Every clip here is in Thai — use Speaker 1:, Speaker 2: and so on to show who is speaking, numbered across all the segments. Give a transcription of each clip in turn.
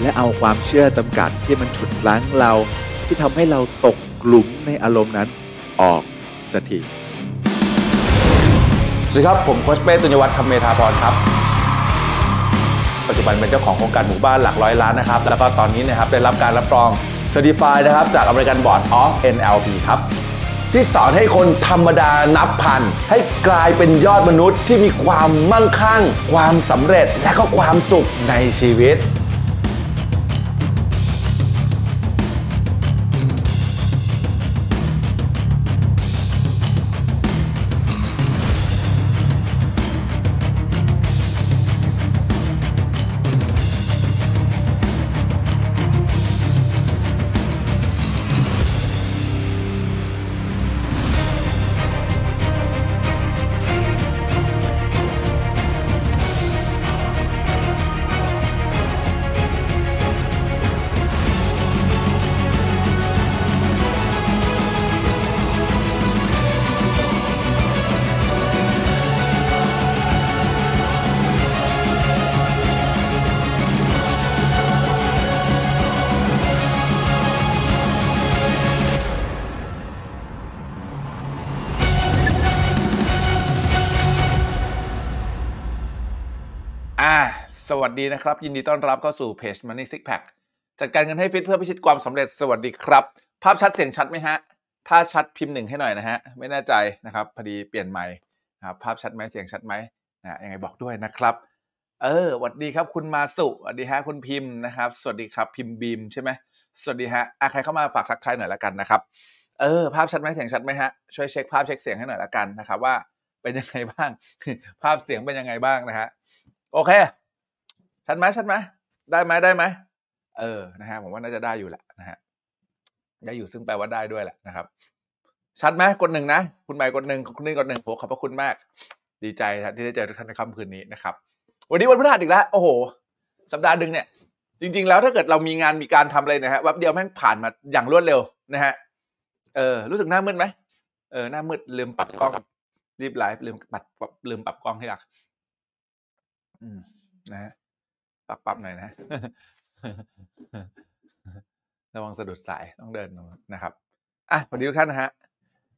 Speaker 1: และเอาความเชื่อจำกัดที่มันฉุดรั้งเรา ที่ทำให้เราตกหลุมในอารมณ์นั้นออกสักที
Speaker 2: สวัสดีครับ ผมโคชเป้ตุญวัฒน์คำเมธาพรครับ ปัจจุบันเป็นเจ้าของโครงการหมู่บ้านหลักร้อยล้านนะครับ แล้วก็ตอนนี้นะครับได้รับการรับรอง Certified นะครับจาก American Board of NLP ครับที่สอนให้คนธรรมดานับพัน ให้กลายเป็นยอดมนุษย์ที่มีความมั่งคั่ง ความสำเร็จและก็ความสุขในชีวิต
Speaker 3: วัสดีนะครับ ยินดีต้อนรับเข้าสู่เพจ Money Six Pack จัดการเงินให้ฟิตเพื่อพิชิตความสำเร็จสวัสดีครับ ภาพชัดเสียงชัดไหมฮะ ถ้าชัดพิมพ์หนึ่งให้หน่อยนะฮะ ไม่แน่ใจนะครับพอดีเปลี่ยนใหม่นะครับภาพชัดไหมเสียงชัดไหมนะยังไงบอกด้วยนะครับ เออสวัสดีครับคุณมาสุสวัสดีฮะคุณพิมพ์นะครับ สวัสดีครับพิมพ์บีมใช่ไหมสวัสดีฮะอะใครเข้ามาฝากทักทายหน่อยละกันนะครับเออภาพชัดไหมเสียงชัดไหมฮะช่วยเช็คภาพเช็คเสียงให้หน่อยละกันนะครับว่าเป็นยังไงบ้าง ภาพเสียงเป็นยังไงบ้างนะฮะโอเค ชัดไหมชัดไหมได้ไหมได้ไหมเออนะฮะผมว่าน่าจะได้อยู่แหละนะฮะได้อยู่ซึ่งแปลว่าได้ด้วยแหละนะครับ ชัดไหมกดหนึ่งนะ คุณใบกดหนึ่งคุณนี่กดหนึ่งโหขอบพระคุณมาก ดีใจนะที่ได้เจอทุกท่านในค่ำคืนนี้นะครับ วันนี้วันพฤหัสอีกแล้วโอ้โห สัปดาห์หนึ่งเนี่ยจริง ๆ แล้วถ้าเกิดเรามีงานมีการทำอะไรนะฮะแวบเดียวแม่งผ่านมาอย่างรวดเร็วนะฮะเออรู้สึกหน้ามืดไหมเออหน้ามืดลืมปรับกล้องรีบไลฟ์ลืมปรับปรับลืมปรับกล้องให้หลักอืมนะฮะ ปรับปรับหน่อยนะ ระวังสะดุดสายต้องเดินนะครับอะสวัสดีทุกท่านนะฮะ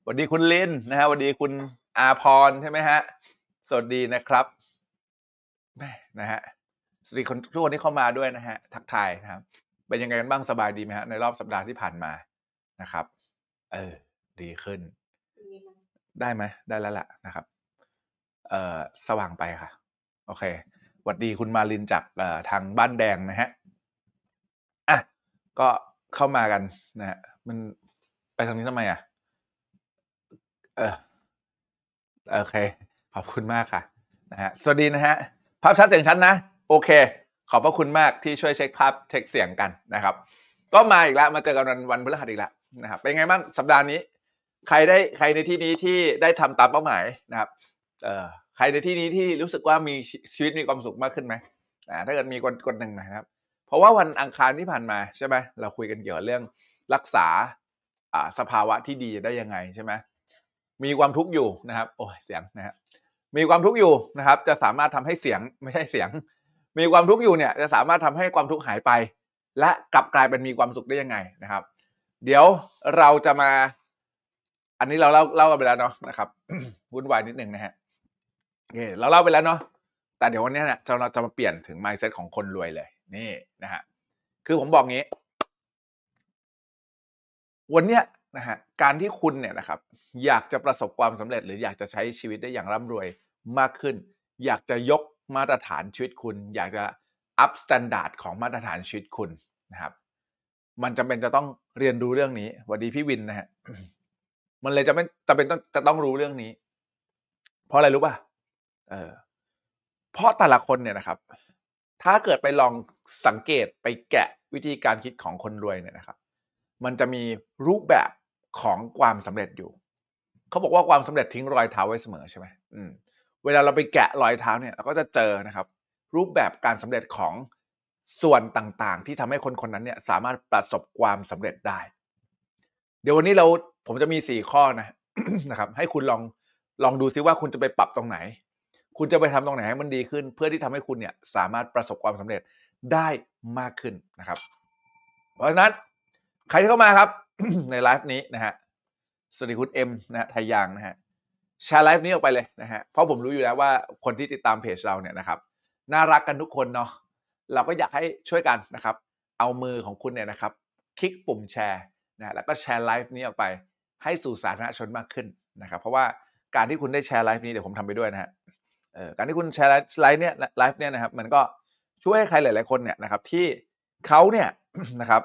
Speaker 3: สวัสดีคุณลินนะฮะสวัสดีคุณอาพรใช่ไหมฮะ สวัสดีนะครับแม่นะฮะสวัสดีคนทุกคนที่เข้ามาด้วยนะฮะ ทักทายนะครับ เป็นยังไงกันบ้างสบายดีไหมฮะในรอบสัปดาห์ที่ผ่านมานะครับ เออ ดีขึ้น ได้ไหมได้แล้วแหละนะครับ เอ่อสว่างไปค่ะ โอเคส วัสดีคุณมาลินจากทางบ้านแดงนะฮะอะก็เข้ามากันนะฮะมันไปทางนี้ทำไมอะเออโอเค ขอบคุณมากค่ะนะฮะสวัสดีนะฮะภาพชัดเสียงชัดนะ โอเค ขอบพระคุณมากที่ช่วยเช็คภาพเช็คเสียงกันนะครับ ก็มาอีกแล้วมาเจอกันวันวันพฤหัสอีกแล้วนะครับเป็นไงบ้างสัปดาห์นี้ ใครได้ใครในที่นี้ที่ได้ทำตามเป้าหมายนะครับ เออ ใครในที่นี้ที่รู้สึกว่ามีชีวิตมีความสุขมากขึ้นไหมอ่าถ้าเกิดมีกดกดหนึ่งหน่อยนะครับ เพราะว่าวันอังคารที่ผ่านมาใช่ไหมเราคุยกันเกี่ยวกับเรื่องรักษาอ่าสภาวะที่ดีได้ยังไงใช่ไหมมีความทุกข์อยู่นะครับโอ้ยเสียงนะฮะมีความทุกข์อยู่นะครับ จะสามารถทำให้เสียงไม่ใช่เสียง มีความทุกข์อยู่เนี่ยจะสามารถทำให้ความทุกข์หายไป และกลับกลายเป็นมีความสุขได้ยังไงนะครับ เดี๋ยวเราจะมา อันนี้เราเล่าเล่ากันไปแล้วเนาะนะครับวุ่นวายนิดหนึ่งนะฮะ โอเคเราเล่าไปแล้วเนาะแต่เดี๋ยววันนี้เนี่ยเราจะมาเปลี่ยนถึง mindset ของคนรวยเลย นี่นะฮะคือผมบอกงี้ วันเนี้ยนะฮะการที่คุณเนี่ยนะครับ อยากจะประสบความสำเร็จ หรืออยากจะใช้ชีวิตได้อย่างร่ำรวยมากขึ้น อยากจะยกมาตรฐานชีวิตคุณ อยากจะ up standard ของมาตรฐานชีวิตคุณนะครับ มันจำเป็นจะต้องเรียนรู้เรื่องนี้สวัสดีพี่วินนะฮะมันเลยจะไม่จำเป็นต้องจะต้องรู้เรื่องนี้ เพราะอะไรรู้ป่ะ เออเพราะแต่ละคนเนี่ยนะครับ ถ้าเกิดไปลองสังเกตไปแกะวิธีการคิดของคนรวยเนี่ยนะครับ มันจะมีรูปแบบของความสำเร็จอยู่ เขาบอกว่าความสำเร็จทิ้งรอยเท้าไว้เสมอใช่ไหมอืม เวลาเราไปแกะรอยเท้าเนี่ยเราก็จะเจอนะครับ รูปแบบการสำเร็จของส่วนต่างๆ ที่ทำให้คนคนนั้นเนี่ยสามารถประสบความสำเร็จได้ เดี๋ยววันนี้เราผมจะมีสี่ข้อนะนะครับ ให้คุณลองลองดูซิว่าคุณจะไปปรับตรงไหน คุณจะไปทำตรงไหนให้มันดีขึ้น เพื่อที่ทำให้คุณเนี่ยสามารถประสบความสำเร็จได้มากขึ้นนะครับ เพราะฉะนั้นใครที่เข้ามาครับ ในไลฟ์นี้นะฮะสวัสดีคุณเอ็มนะฮะไทยยางนะฮะแชร์ไลฟ์นี้ออกไปเลยนะฮะเพราะผมรู้อยู่แล้วว่าคนที่ติดตามเพจเราเนี่ยนะครับน่ารักกันทุกคนเนาะเราก็อยากให้ช่วยกันนะครับ เอามือของคุณเนี่ยนะครับ คลิกปุ่มแชร์นะแล้วก็แชร์ไลฟ์นี้ออกไป ให้สู่สาธารณชนมากขึ้นนะครับ เพราะว่าการที่คุณได้แชร์ไลฟ์นี้เดี๋ยวผมทำไปด้วยนะฮะ การที่คุณแชร์ไลฟ์เนี่ยไลฟ์เนี่ยนะครับ มันก็ช่วยให้ใครหลาย ๆ คนเนี่ยนะครับ ที่เขาเนี่ยนะครับ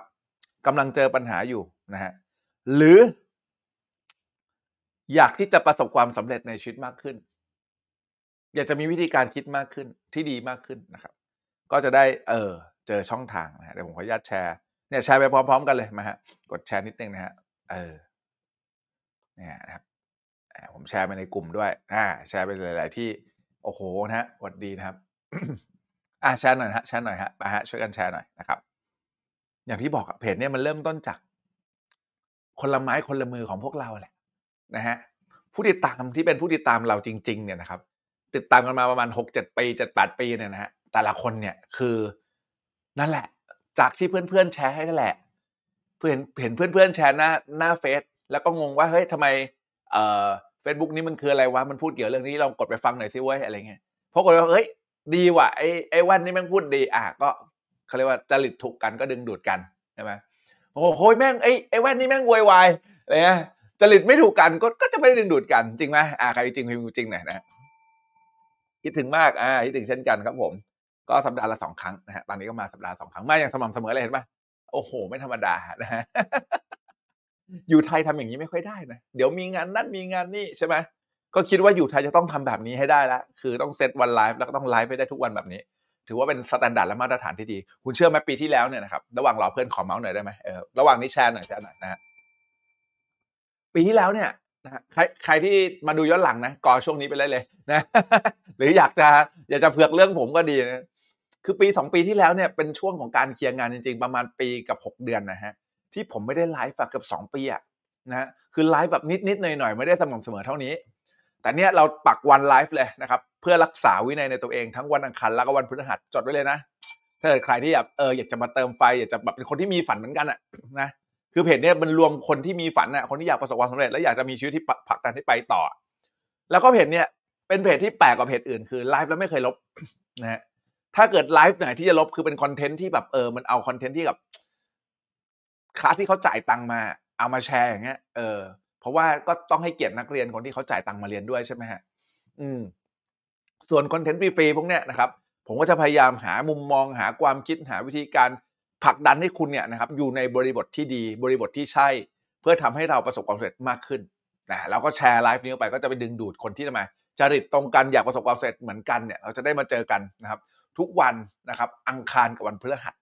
Speaker 3: กำลังเจอปัญหาอยู่นะฮะหรือ อยากที่จะประสบความสำเร็จในชีวิตมากขึ้น อยากจะมีวิธีการคิดมากขึ้นที่ดีมากขึ้นนะครับ ก็จะได้เออเจอช่องทางนะฮะเดี๋ยวผมขออนุญาตแชร์เนี่ยแชร์ไปพร้อม ๆ กันเลยมาฮะกดแชร์นิดนึงนะฮะเออเนี่ยนะครับผมแชร์ไปในกลุ่มด้วยอ่าแชร์ไปหลาย ๆ ที่ โอ้โหนะฮะวัสดีนะครับอ่าแชร์หน่อยฮะแชร์หน่อยฮะมาฮะช่วยกันแชร์หน่อยนะครับ อย่างที่บอกเพจเนี่ยมันเริ่มต้นจาก คนละไม้คนละมือของพวกเราแหละนะฮะผู้ติดตามที่เป็นผู้ติดตามเราจริง ๆ เนี่ยนะครับ ติดตามกันมาประมาณหกเจ็ดปีเจ็ดแปดปีเนี่ยนะฮะแต่ละคนเนี่ยคือนั่นแหละ จากที่เพื่อนๆแชร์ให้นั่นแหละเพื่อนเห็นเพื่อนๆแชร์หน้าหน้าเฟซแล้วก็งงว่าเฮ้ยทำไมเอ่อ เฟซบุ๊กนี้มันคืออะไรวะ มันพูดเกี่ยวเรื่องนี้ลองกดไปฟังหน่อยสิเว้ยอะไรเงี้ยพราะกดว่าเฮ้ยดีว่ะไอ้ไอ้วันนี้แม่งพูดดีอะก็เขาเรียกว่าจริตถูกกันก็ดึงดูดกันใช่ไหมโอ้โหโแม่งไอ้ไอ้แว่นนี่แม่งโวยวายอะไรเงี้ยจริตไม่ถูกกันก็ก็จะไม่ดึงดูดกันจริงไหมอ่าใครจริงพิมพ์จริงหน่อยนะคิดถึงมากอ่าคิดถึงเช่นกันครับผม ก็สัปดาห์ละสองครั้งนะฮะตอนนี้ก็มาสัปดาห์สองครั้งมาอย่างสม่ำเสมอเลยเห็นปะโอ้โห ไม่ธรรมดานะฮะ อยู่ไทยทำอย่างนี้ไม่ค่อยได้นะเดี๋ยวมีงานนั่นมีงานนี่ใช่ไหมก็คิดว่าอยู่ไทยจะต้องทำแบบนี้ให้ได้ละคือต้องเซตวันไลฟ์แล้วก็ต้องไลฟ์ไปได้ทุกวันแบบนี้ ถือว่าเป็น standard และมาตรฐานที่ดี คุณเชื่อไหมปีที่แล้วเนี่ยนะครับระหว่างรอเพื่อนขอเม้าท์หน่อยได้ไหมเออระหว่างนี้แชร์หน่อยแชร์หน่อยนะฮะปีที่แล้วเนี่ยนะฮะใครใครที่มาดูย้อนหลังนะก่อช่วงนี้ไปเลยเลยนะหรืออยากจะอยากจะเผือกเรื่องผมก็ดีนะคือปีสองปีที่แล้วเนี่ยเป็นช่วงของการเคลียร์งานจริง ๆ ประมาณปีกับหกเดือนนะฮะ ที่ผมไม่ได้ไลฟ์อะเกือบสองปีอะนะคือไลฟ์แบบนิดๆหน่อยๆไม่ได้สม่ำเสมอเท่านี้ แต่เนี้ยเราปักวันไลฟ์เลยนะครับ เพื่อรักษาวินัยในตัวเองทั้งวันอังคารแล้วก็วันพฤหัสจดไว้เลยนะถ้าเกิดใครที่อยากเอออยากจะมาเติมไฟอยากจะแบบเป็นคนที่มีฝันเหมือนกันอะนะคือเพจเนี้ยมันรวมคนที่มีฝันน่ะคนที่อยากประสบความสำเร็จและอยากจะมีชีวิตที่ผลักดันให้ไปต่อ แล้วก็เพจเนี้ยเป็นเพจที่แปลกกว่าเพจอื่นคือไลฟ์แล้วไม่เคยลบนะฮะถ้าเกิดไลฟ์ไหนที่จะลบคือเป็นคอนเทนต์ที่แบบเออมันเอาคอนเทนต์ที่แบบ คลาสที่เขาจ่ายตังมา เอามาแชร์อย่างเงี้ยเออเพราะว่าก็ต้องให้เกียรตินักเรียนคนที่เขาจ่ายตังมาเรียนด้วยใช่ไหมฮะอืม ส่วนคอนเทนต์ฟรีๆพวกเนี้ยนะครับ ผมก็จะพยายามหามุมมองหาความคิดหาวิธีการผลักดันให้คุณเนี่ยนะครับ อยู่ในบริบทที่ดีบริบทที่ใช่ เพื่อทำให้เราประสบความสำเร็จมากขึ้นนะแล้วก็แชร์ไลฟ์นี้ออกไปก็จะไปดึงดูดคนที่ทำไมจริตตรงกันอยากประสบความสำเร็จเหมือนกันเนี่ย เราจะได้มาเจอกันนะครับ ทุกวันนะครับ อังคารกับวันพฤหัส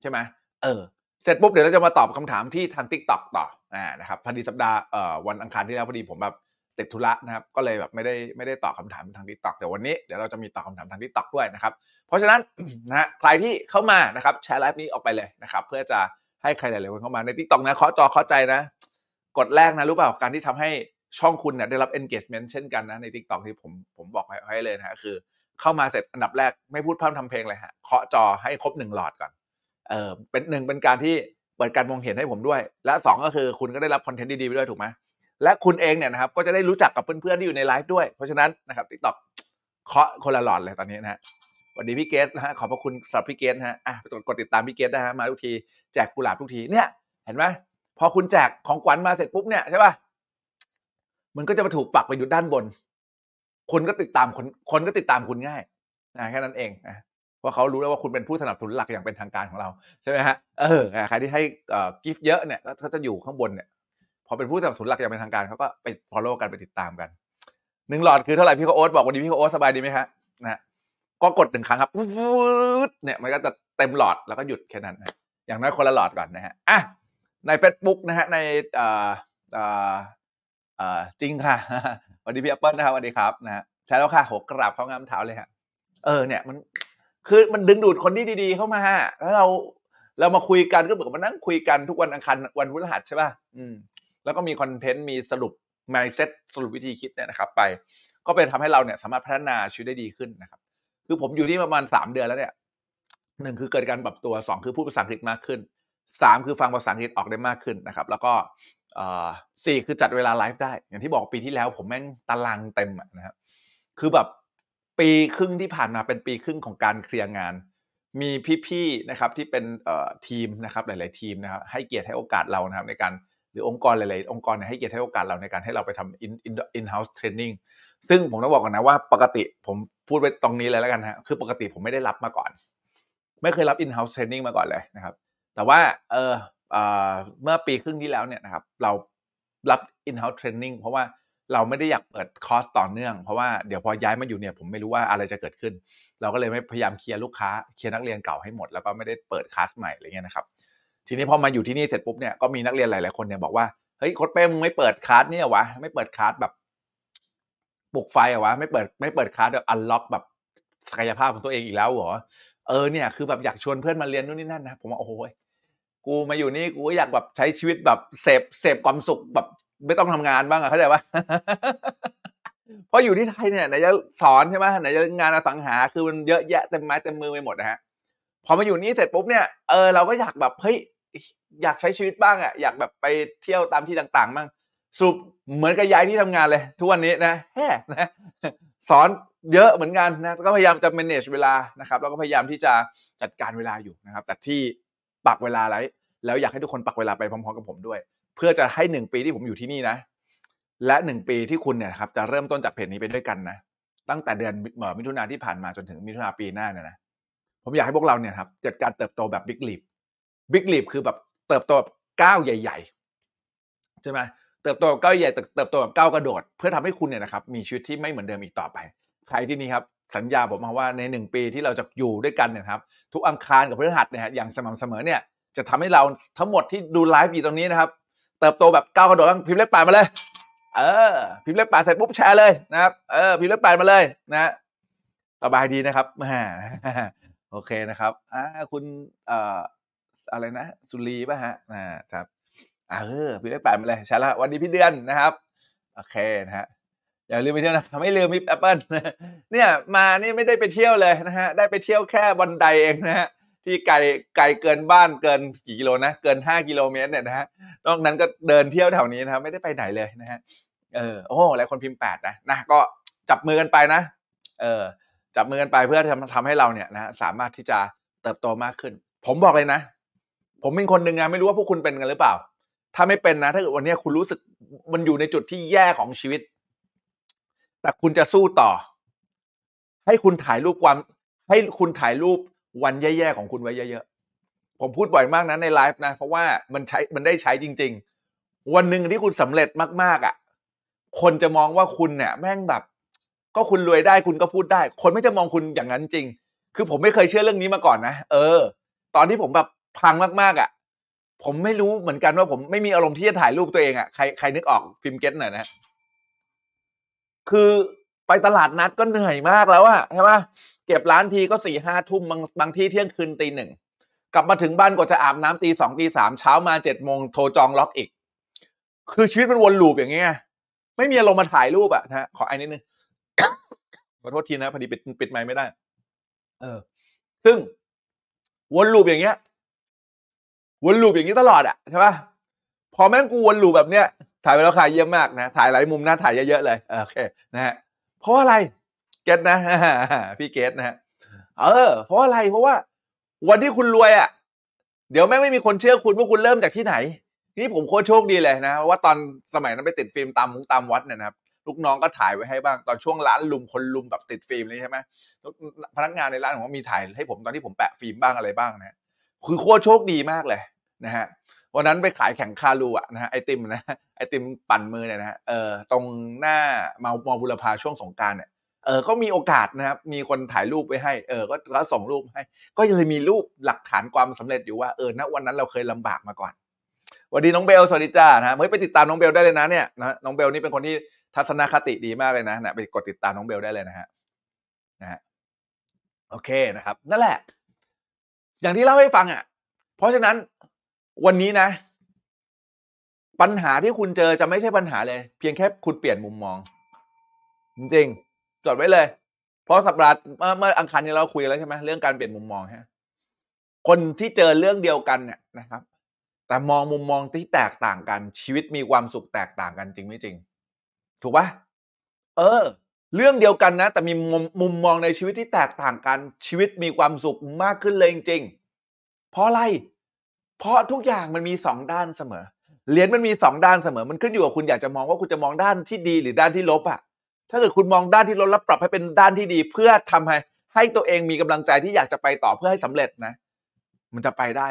Speaker 3: ใช่ไหมเออ เสร็จปุ๊บเดี๋ยวเราจะมาตอบคำถามที่ทาง t ิ k t o k ต่ออ่านะครับพอดีสัปดาห์เอ่อวันอังคารที่แล้วพอดีผมแบบติดธุระนะครับ ก็เลยแบบไม่ได้ไม่ได้ตอบคำถามทาง t ิ k t o k เดี๋ยววันนี้เดี๋ยวเราจะมีตอบคำถามทาง t ิ k t o k ด้วยนะครับ เพราะฉะนั้นนะใครที่เข้ามานะครับแชร์ไลฟ์นี้ออกไปเลยนะครับ เพื่อจะให้ใครหลายๆคนเข้ามาใน t ิ k t o k นะเคาะจอเคาะใจนะ กดแรกนะรู้เปล่าการที่ทำให้ช่องคุณเนี่ยได้รับ engagement เช่นกันนะใน t ิ k t o k ที่ผมผมบอกให้ให้เลยนะคือ เข้ามาเสร็จอันดับแรกไม่พูดพร่ำทำเพลงเลยฮะเคาะจอให้ครบหนึ่งหลอดก่อน เออเป็นหนึ่งเป็นการที่เปิดการมองเห็นให้ผมด้วย และสองก็คือคุณก็ได้รับคอนเทนต์ดีๆไปด้วยถูกไหมและคุณเองเนี่ยนะครับก็จะได้รู้จักกับเพื่อนๆที่อยู่ในไลฟ์ด้วย เพราะฉะนั้นนะครับ t ิ k t o k เคาะคนละหลอดเลยตอนนี้นะฮะสวัสดีพี่เกสนะฮะขอบพระคุณสำหรับพี่เกสนะฮะอะกดกดติดตามพี่เกสนะฮะมาทุกทีแจกกุหลาบทุกทีเนี่ย เห็นไหมพอคุณแจกของขวัญมาเสร็จปุ๊บเนี่ยใช่ป่ะมันก็จะมาถูกปักไปอยู่ด้านบน คนก็ติดตามคนคนก็ติดตามคุณง่ายนะแค่นั้นเองนะ เพราะเขารู้แล้วว่าคุณเป็นผู้สนับสนุนหลักอย่างเป็นทางการของเราใช่ไหมฮะเออใครที่ให้กิฟต์เยอะเนี่ยก็จะอยู่ข้างบนเนี่ยพอเป็นผู้สนับสนุนหลักอย่างเป็นทางการเขาก็ไป follow กันไปติดตามกันหนึ่งหลอดคือเท่าไหร่พี่โอ๊ตบอกวันนี้พี่โอ๊ตสบายดีไหมฮะนะฮะก็กดหนึ่งครั้งครับวืดเนี่ยมันก็จะเต็มหลอดแล้วก็หยุดแค่นั้นนะอย่างน้อยคนละหลอดก่อนนะฮะอะใน Facebook นะฮะในเอ่อเอ่อเอ่อจริงค่ะวัสดีพี่แอปเปิลนะครับสวัสดีครับนะฮะใช่แล้วค่ะโหกราบเขางามเท้าเลยฮะเออเนี่ยมัน คือมันดึงดูดคนที่ดีๆเข้ามาแล้วเราเรามาคุยกันก็เหมือนกับมานั่งคุยกันทุกวันอังคารวันพฤหัสใช่ป่ะอืมแล้วก็มีคอนเทนต์มีสรุป mindset สรุปวิธีคิดเนี่ยนะครับ ไป ก็เป็นทำให้เราเนี่ยสามารถพัฒนาชีวิตได้ดีขึ้นนะครับ คือผมอยู่ที่ประมาณสามเดือนแล้วเนี่ยหนึ่งคือเกิดการปรับตัวสองคือพูดภาษาอังกฤษมากขึ้นสามคือฟังภาษาอังกฤษออกได้มากขึ้นนะครับ แล้วก็สี่คือจัดเวลาไลฟ์ได้ อย่างที่บอกปีที่แล้วผมแม่งตารางเต็มนะครับคือแบบ ปีครึ่งที่ผ่านมาเป็นปีครึ่งของการเคลียร์งาน มีพี่ๆนะครับที่เป็นทีมนะครับหลาย ๆ ทีมนะครับให้เกียรติให้โอกาสเรานะครับในการหรือองค์กรหลาย ๆ องค์กรเนี่ยให้เกียรติให้โอกาสเราในการให้เราไปทำ in in in house training ซึ่งผมต้องบอกก่อนนะว่าปกติผมพูดไว้ตรงนี้เลยแล้วกันฮะคือปกติผมไม่ได้รับมาก่อน ไม่เคยรับ in house training มาก่อนเลยนะครับ แต่ว่าเออเออเมื่อปีครึ่งที่แล้วเนี่ยนะครับเรารับ in house training เพราะว่า เราไม่ได้อยากเปิดคอร์สต่อเนื่องเพราะว่าเดี๋ยวพอย้ายมาอยู่เนี่ยผมไม่รู้ว่าอะไรจะเกิดขึ้น เราก็เลยไม่พยายามเคลียร์ลูกค้าเคลียร์นักเรียนเก่าให้หมด แล้วก็ไม่ได้เปิดคลาสใหม่อะไรเงี้ยนะครับทีนี้พอมาอยู่ที่นี่เสร็จปุ๊บเนี่ยก็มีนักเรียนหลาย ๆ คนเนี่ยบอกว่าเฮ้ยโค้ดเป้มึงไม่เปิดคลาสเนี่ยวะไม่เปิดคลาสแบบปลุกไฟอะวะไม่เปิดไม่เปิดคลาสแบบอันล็อกแบบศักยภาพของตัวเองอีกแล้วเหรอเออเนี่ยคือแบบอยากชวนเพื่อนมาเรียนนู่นนี่นั่นนะผมว่าโอ้โหกูมาอยู่นี่กูก็อยากแบบใช้ชีวิตแบบเสพเสพความสุขแบบ ไม่ต้องทำงานบ้างอะเข้าใจปะเพราะอยู่ที่ไทยเนี่ยไหนจะสอนใช่ไหมไหนจะงานอสังหาคือมันเยอะแยะเต็มไม้เต็มมือไปหมดนะฮะพอมาอยู่นี่เสร็จปุ๊บเนี่ยเออเราก็อยากแบบเฮ้ยอยากใช้ชีวิตบ้างอะอยากแบบไปเที่ยวตามที่ต่างๆบ้างสรุปเหมือนกับย้ายที่ทำงานเลย ทุกวันนี้นะแฮ่นะสอนเยอะเหมือนกันนะก็พยายามจะ manage เวลานะครับแล้วก็พยายามที่จะจัดการเวลาอยู่นะครับ แต่ที่ปักเวลาไว้แล้วอยากให้ทุกคนปักเวลาไปพร้อมๆกับผมด้วย เพื่อจะให้หนึ่งปีที่ผมอยู่ที่นี่นะ และหนึ่งปีที่คุณเนี่ยครับจะเริ่มต้นจากเพจนี้ไปด้วยกันนะ ตั้งแต่เดือนเมิถุนาที่ผ่านมาจนถึงมิถุนาปีหน้าเนี่ยนะผมอยากให้พวกเราเนี่ยครับจัดการเติบโตแบบบิ๊กลีบบิ๊กลีบคือแบบเติบโตแบบก้าวใหญ่ๆใช่ไหมเติบโตแบบก้าวใหญ่เติบโตแบบก้าวกระโดด เพื่อทำให้คุณเนี่ยนะครับมีชีวิตที่ไม่เหมือนเดิมอีกต่อไป ใครที่นี่ครับสัญญาผมมาว่าในหนึ่งปีที่เราจะอยู่ด้วยกันเนี่ยครับทุกอังคารกับพฤหัสเนี่ยอย่างสม่ำเสมอเนี่ยจะทำให้เราทั้งหมดที่ดูไลฟ์อยู่ตรงนี้นะครับ เติบโตแบบก้าวกระโดดบ้างพิมพ์เลขแปดมาเลย เออ พิมพ์เลขแปดเสร็จปุ๊บแชร์เลยนะครับ เออ พิมพ์เลขแปดมาเลยนะสบายดีนะครับแหมโอเคนะครับอ่าคุณเอ่ออะไรนะ สุรีป่ะฮะอ่าครับอ่าเออพิมพ์เลขแปดมาเลยใช่แล้ววันนี้พี่เดือนนะครับโอเคนะฮะอย่าลืมไปเที่ยวนะไม่ลืมมิปแอปเปิลเนี่ยมานี่ไม่ได้ไปเที่ยวเลยนะฮะได้ไปเที่ยวแค่วันใดเองนะฮะ ที่ไกลไกลเกินบ้านเกินกี่กิโลนะเกินห้ากิโลเมตรเนี่ยนะฮะนอกนั้นก็เดินเที่ยวแถวนี้นะครับไม่ได้ไปไหนเลยนะฮะเออโอ้หลายคนพิมพ์แปดนะนะก็จับมือกันไปนะ เออจับมือกันไปเพื่อทำทำให้เราเนี่ยนะฮะสามารถที่จะเติบโตมากขึ้น ผมบอกเลยนะ ผมเป็นคนหนึ่งนะไม่รู้ว่าพวกคุณเป็นกันหรือเปล่า ถ้าไม่เป็นนะ ถ้าเกิดวันนี้คุณรู้สึกมันอยู่ในจุดที่แย่ของชีวิต แต่คุณจะสู้ต่อ ให้คุณถ่ายรูปความ ให้คุณถ่ายรูป วันแย่ๆของคุณไว้เยอะๆ ผมพูดบ่อยมากนะในไลฟ์นะ เพราะว่ามันใช้มันได้ใช้จริง ๆ วันหนึ่งที่คุณสำเร็จมากๆอะ คนจะมองว่าคุณเนี่ยแม่งแบบ ก็คุณรวยได้คุณก็พูดได้ คนไม่จะมองคุณอย่างนั้นจริง คือผมไม่เคยเชื่อเรื่องนี้มาก่อนนะ เออ ตอนที่ผมแบบพังมากๆอะ ผมไม่รู้เหมือนกันว่าผมไม่มีอารมณ์ที่จะถ่ายรูปตัวเองอะ ใครใครนึกออกพิมพ์เก็ตหน่อยนะ คือ ไปตลาดนัดก็เหนื่อยมากแล้วอะใช่ปะเก็บร้านทีก็สี่ห้าทุ่มบางบางที่เที่ยงคืนตีหนึ่งกลับมาถึงบ้านก็จะอาบน้ำตีสองตีสามเช้ามาเจ็ดโมงโทรจองล็อกอีก คือชีวิตมันวนลูปอย่างเงี้ยไม่มีอารมณ์มาถ่ายรูปอะนะขอไอ้นิดนึงขอโทษทีนะพอดีปิดปิดไมค์ไม่ได้ เออ ซึ่งวนลูปอย่างเงี้ย วนลูปอย่างนี้ตลอดอะใช่ปะพอแม่งกูวนลูปแบบเนี้ยถ่ายไปแล้วค่ะเยี่ยมมากนะ ถ่ายหลายมุมนะถ่ายเยอะๆเลยโอเคนะฮะ เพราะว่าอะไรเกตนะพี่เกตนะฮะเออ เพราะอะไรเพราะว่า วันที่คุณรวยอะ เดี๋ยวแม่งไม่มีคนเชื่อคุณว่าคุณเริ่มจากที่ไหนนี่ผมโคตรโชคดีเลยนะว่าตอนสมัยนั้นไปติดฟิล์มตามมุงตามวัดเนี่ยนะครับลูกน้องก็ถ่ายไว้ให้บ้างตอนช่วงร้านลุมคนลุมแบบติดฟิล์มเลยใช่ไหมพนักงานในร้านผมมีถ่ายให้ผมตอนที่ผมแปะฟิล์มบ้างอะไรบ้างนะฮะคือโคตรโชคดีมากเลยนะฮะ วันนั้นไปขายแข่งคารูอะนะฮะไอติมนะไอติมปั่นมือเนี่ยนะเออตรงหน้ามามอบุรพาช่วงสงการเนี่ยเออก็มีโอกาสนะครับ มีคนถ่ายรูปไปให้ เออ ก็แล้วส่งรูปให้ ก็ยังเลยมีรูปหลักฐานความสำเร็จอยู่ว่า เออ ณ วันนั้นเราเคยลำบากมาก่อนวัสดีน้องเบล สวัสดีจ้านะฮะเฮ้ยไปติดตามน้องเบลได้เลยนะเนี่ยนะ น้องเบลนี่เป็นคนที่ทัศนคติดีมากเลยนะนะไปกดติดตามน้องเบลได้เลยนะฮะ นะฮะ โอเคนะครับ นั่นแหละ อย่างที่เล่าให้ฟังอะ เพราะฉะนั้น วันนี้นะ ปัญหาที่คุณเจอจะไม่ใช่ปัญหาเลย เพียงแค่คุณเปลี่ยนมุมมอง จริงจดไว้เลย เพราะสัปดาห์เมื่อเมื่ออังคารนี้เราคุยแล้วใช่ไหมเรื่องการเปลี่ยนมุมมองฮะคนที่เจอเรื่องเดียวกันเนี่ยนะครับ แต่มองมุมมองที่แตกต่างกัน ชีวิตมีความสุขแตกต่างกันจริงไม่จริง ถูกปะเออ เรื่องเดียวกันนะ แต่มีมุมมุมมองในชีวิตที่แตกต่างกัน ชีวิตมีความสุขมากขึ้นเลยจริงเพราะอะไร เพราะทุกอย่างมันมีสองด้านเสมอเหรียญมันมีสองด้านเสมอ มันขึ้นอยู่กับคุณอยากจะมองว่าคุณจะมองด้านที่ดีหรือด้านที่ลบอะถ้าเกิดคุณมองด้านที่ลบแล้วปรับให้เป็นด้านที่ดี เพื่อทำให้ให้ตัวเองมีกำลังใจที่อยากจะไปต่อเพื่อให้สำเร็จนะ มันจะไปได้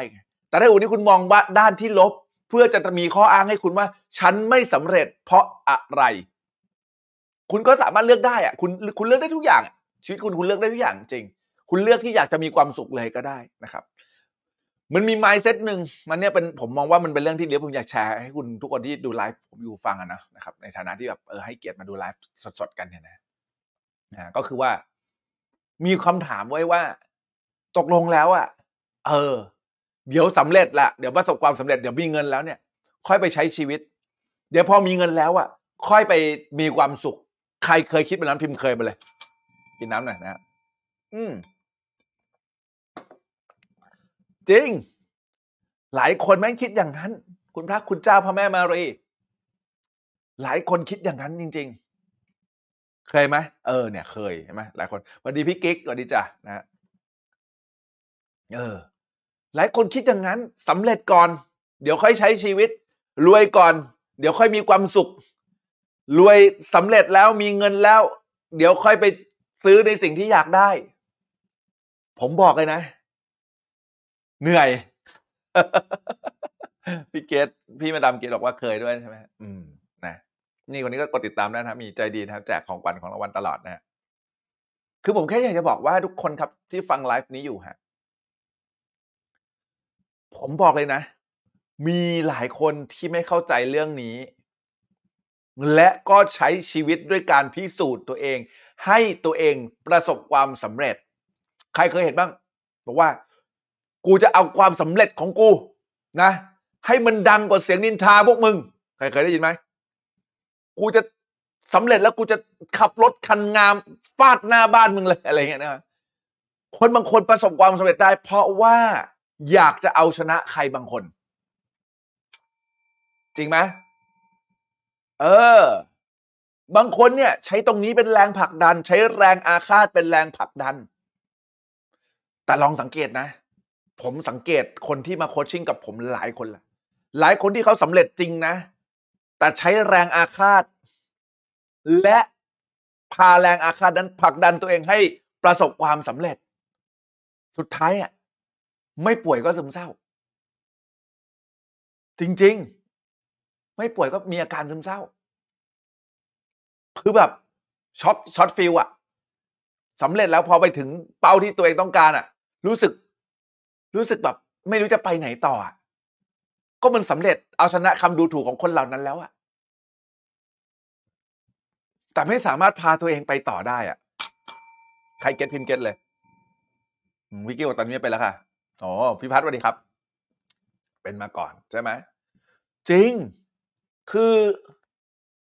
Speaker 3: แต่ถ้าวันนี้คุณมองว่าด้านที่ลบ เพื่อจะมีข้ออ้างให้คุณว่า ฉันไม่สำเร็จ เพราะอะไร คุณก็สามารถเลือกได้อะคุณคุณเลือกได้ทุกอย่าง ชีวิตคุณคุณเลือกได้ทุกอย่างจริง คุณเลือกที่อยากจะมีความสุขเลยก็ได้นะครับ มันมีไมซ์เซตหนึ่งมันเนี่ยเป็นผมมองว่ามันเป็นเรื่องที่เดี๋ยวผมอยากแชร์ให้คุณทุกคนที่ดูไลฟ์ผมอยู่ฟังอะนะนะครับ ในฐานะที่แบบเออให้เกียรติมาดูไลฟ์สดๆกันเนี่ยนะนะก็คือว่า มีคำถามไว้ว่า ตกลงแล้วอะ เออ เดี๋ยวสำเร็จละเดี๋ยวประสบความสำเร็จเดี๋ยวมีเงินแล้วเนี่ย ค่อยไปใช้ชีวิต เดี๋ยวพอมีเงินแล้วอะ ค่อยไปมีความสุข ใครเคยคิดแบบนั้นพิมพ์เคยไปเลย กินน้ำหน่อยนะฮะอืม จริง หลายคนแม่งคิดอย่างนั้น คุณพระคุณเจ้าพระแม่มารี หลายคนคิดอย่างนั้นจริง ๆ เคยไหมเออเนี่ยเคยเห็นไหมหลายคนสวัสดีพี่กิ๊กสวัสดีจ้ะนะฮะเออ หลายคนคิดอย่างนั้นสำเร็จก่อน เดี๋ยวค่อยใช้ชีวิต รวยก่อน เดี๋ยวค่อยมีความสุข รวยสำเร็จแล้วมีเงินแล้ว เดี๋ยวค่อยไปซื้อในสิ่งที่อยากได้ ผมบอกเลยนะ เหนื่อย พี่เกตพี่มาดามเกตบอกว่าเคยด้วยใช่ไหมอืมนะนี่คนนี้ก็กดติดตามได้นะครับมีใจดีนะครับแจกของขวัญของรางวัลตลอดนะฮะคือผมแค่อยากจะบอกว่าทุกคนครับที่ฟังไลฟ์นี้อยู่ฮะผมบอกเลยนะ มีหลายคนที่ไม่เข้าใจเรื่องนี้ และก็ใช้ชีวิตด้วยการพิสูจน์ตัวเอง ให้ตัวเองประสบความสำเร็จ ใครเคยเห็นบ้าง บอกว่า กูจะเอาความสำเร็จของกูนะ ให้มันดังกว่าเสียงนินทาพวกมึงใครเคยได้ยินไหมกูจะสำเร็จแล้วกูจะขับรถคันงามฟาดหน้าบ้านมึงเลยอะไรเงี้ยนะครับคนบางคนประสบความสำเร็จได้ เพราะว่าอยากจะเอาชนะใครบางคน จริงไหมเออ บางคนเนี่ย ใช้ตรงนี้เป็นแรงผลักดัน ใช้แรงอาฆาตเป็นแรงผลักดัน แต่ลองสังเกตนะ ผมสังเกตคนที่มาโคชชิ่งกับผมหลายคนแหละหลายคนที่เขาสำเร็จจริงนะ แต่ใช้แรงอาฆาต และพาแรงอาฆาตนั้นผลักดันตัวเองให้ประสบความสำเร็จ สุดท้ายอะไม่ป่วยก็ซึมเศร้า จริง ๆ ไม่ป่วยก็มีอาการซึมเศร้า คือแบบshot shot feel อะสำเร็จแล้วพอไปถึงเป้าที่ตัวเองต้องการอะรู้สึก รู้สึกแบบไม่รู้จะไปไหนต่ออะก็มันสำเร็จเอาชนะคำดูถูกของคนเหล่านั้นแล้วอะแต่ไม่สามารถพาตัวเองไปต่อได้อะใคร get พิมพ์ get เลยวิกกี้บอกตอนนี้ไปแล้วค่ะอ๋อพี่พัฒน์สวัสดีครับ เป็นมาก่อนใช่ไหมจริง คือ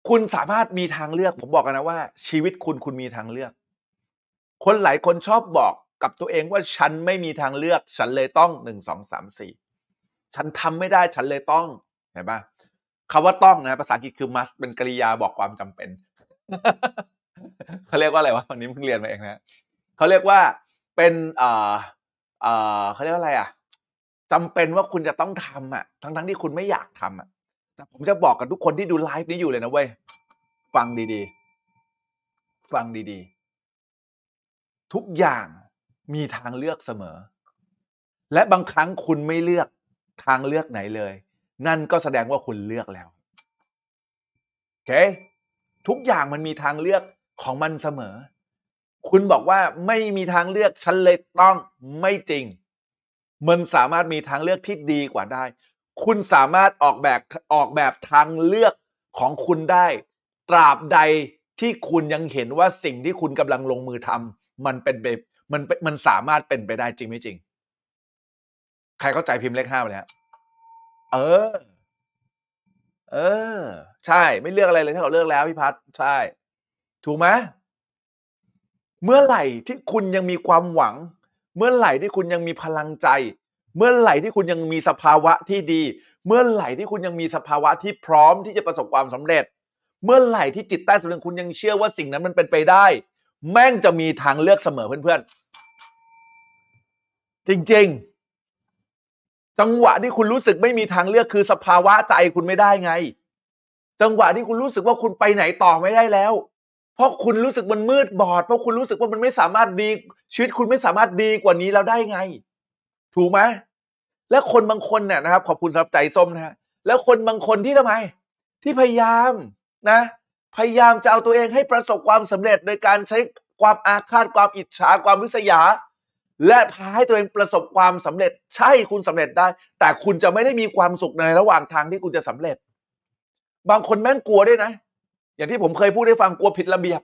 Speaker 3: คุณสามารถมีทางเลือก ผมบอกกันนะว่า ชีวิตคุณคุณมีทางเลือก คนหลายคนชอบบอก กับตัวเองว่าฉันไม่มีทางเลือก ฉันเลยต้องหนึ่งสองสามสี่ฉันทำไม่ได้ฉันเลยต้องเห็นปะคำว่าต้องนะภาษาอังกฤษคือ must เป็นกริยาบอกความจำเป็นเขาเรียกว่าอะไรวะวันนี้เพิ่งเรียนมาเองนะเขาเรียกว่าเป็นเอ่อเอ่อเขาเรียกว่าอะไรอะจำเป็นว่าคุณจะต้องทำอะ ทั้งทั้งที่คุณไม่อยากทำอะแต่ผมจะบอกกับทุกคนที่ดูไลฟ์นี้อยู่เลยนะเว้ยฟังดีๆ ฟังดีๆ ทุกอย่าง มีทางเลือกเสมอ และบางครั้งคุณไม่เลือกทางเลือกไหนเลย นั่นก็แสดงว่าคุณเลือกแล้วโอเค ทุกอย่างมันมีทางเลือกของมันเสมอ คุณบอกว่าไม่มีทางเลือกฉันเลยต้องไม่จริง มันสามารถมีทางเลือกที่ดีกว่าได้ คุณสามารถออกแบบออกแบบทางเลือกของคุณได้ ตราบใดที่คุณยังเห็นว่าสิ่งที่คุณกำลังลงมือทำมันเป็นไป มันเป็นมันสามารถเป็นไปได้จริงไม่จริง ใครเข้าใจพิมพ์เลขห้าไปแล้วเออ เออ ใช่ ไม่เลือกอะไรเลยถ้าเขาเลือกแล้วพี่พัฒใช่ ถูกไหมเมื่อไหร่ที่คุณยังมีความหวัง เมื่อไหร่ที่คุณยังมีพลังใจ เมื่อไหร่ที่คุณยังมีสภาวะที่ดี เมื่อไหร่ที่คุณยังมีสภาวะที่พร้อมที่จะประสบความสำเร็จ เมื่อไหร่ที่จิตใต้สำนึกคุณยังเชื่อว่าสิ่งนั้นมันเป็นไปได้ แม่งจะมีทางเลือกเสมอเพื่อนๆ จริง ๆ จังหวะที่คุณรู้สึกไม่มีทางเลือกคือสภาวะใจคุณไม่ได้ไง จังหวะที่คุณรู้สึกว่าคุณไปไหนต่อไม่ได้แล้ว เพราะคุณรู้สึกมันมืดบอด เพราะคุณรู้สึกว่ามันไม่สามารถดีชีวิตคุณไม่สามารถดีกว่านี้แล้วได้ไง ถูกไหมและคนบางคนเนี่ยนะครับ ขอบคุณสำหรับใจส้มนะฮะแล้วคนบางคนที่ทำไม ที่พยายามนะ พยายามจะเอาตัวเองให้ประสบความสำเร็จโดยการใช้ความอาฆาตความอิจฉาความวิษยา และพาให้ตัวเองประสบความสำเร็จ ใช่คุณสำเร็จได้ แต่คุณจะไม่ได้มีความสุขในระหว่างทางที่คุณจะสำเร็จ บางคนแม่งกลัวด้วยนะ อย่างที่ผมเคยพูดให้ฟังกลัวผิดระเบียบ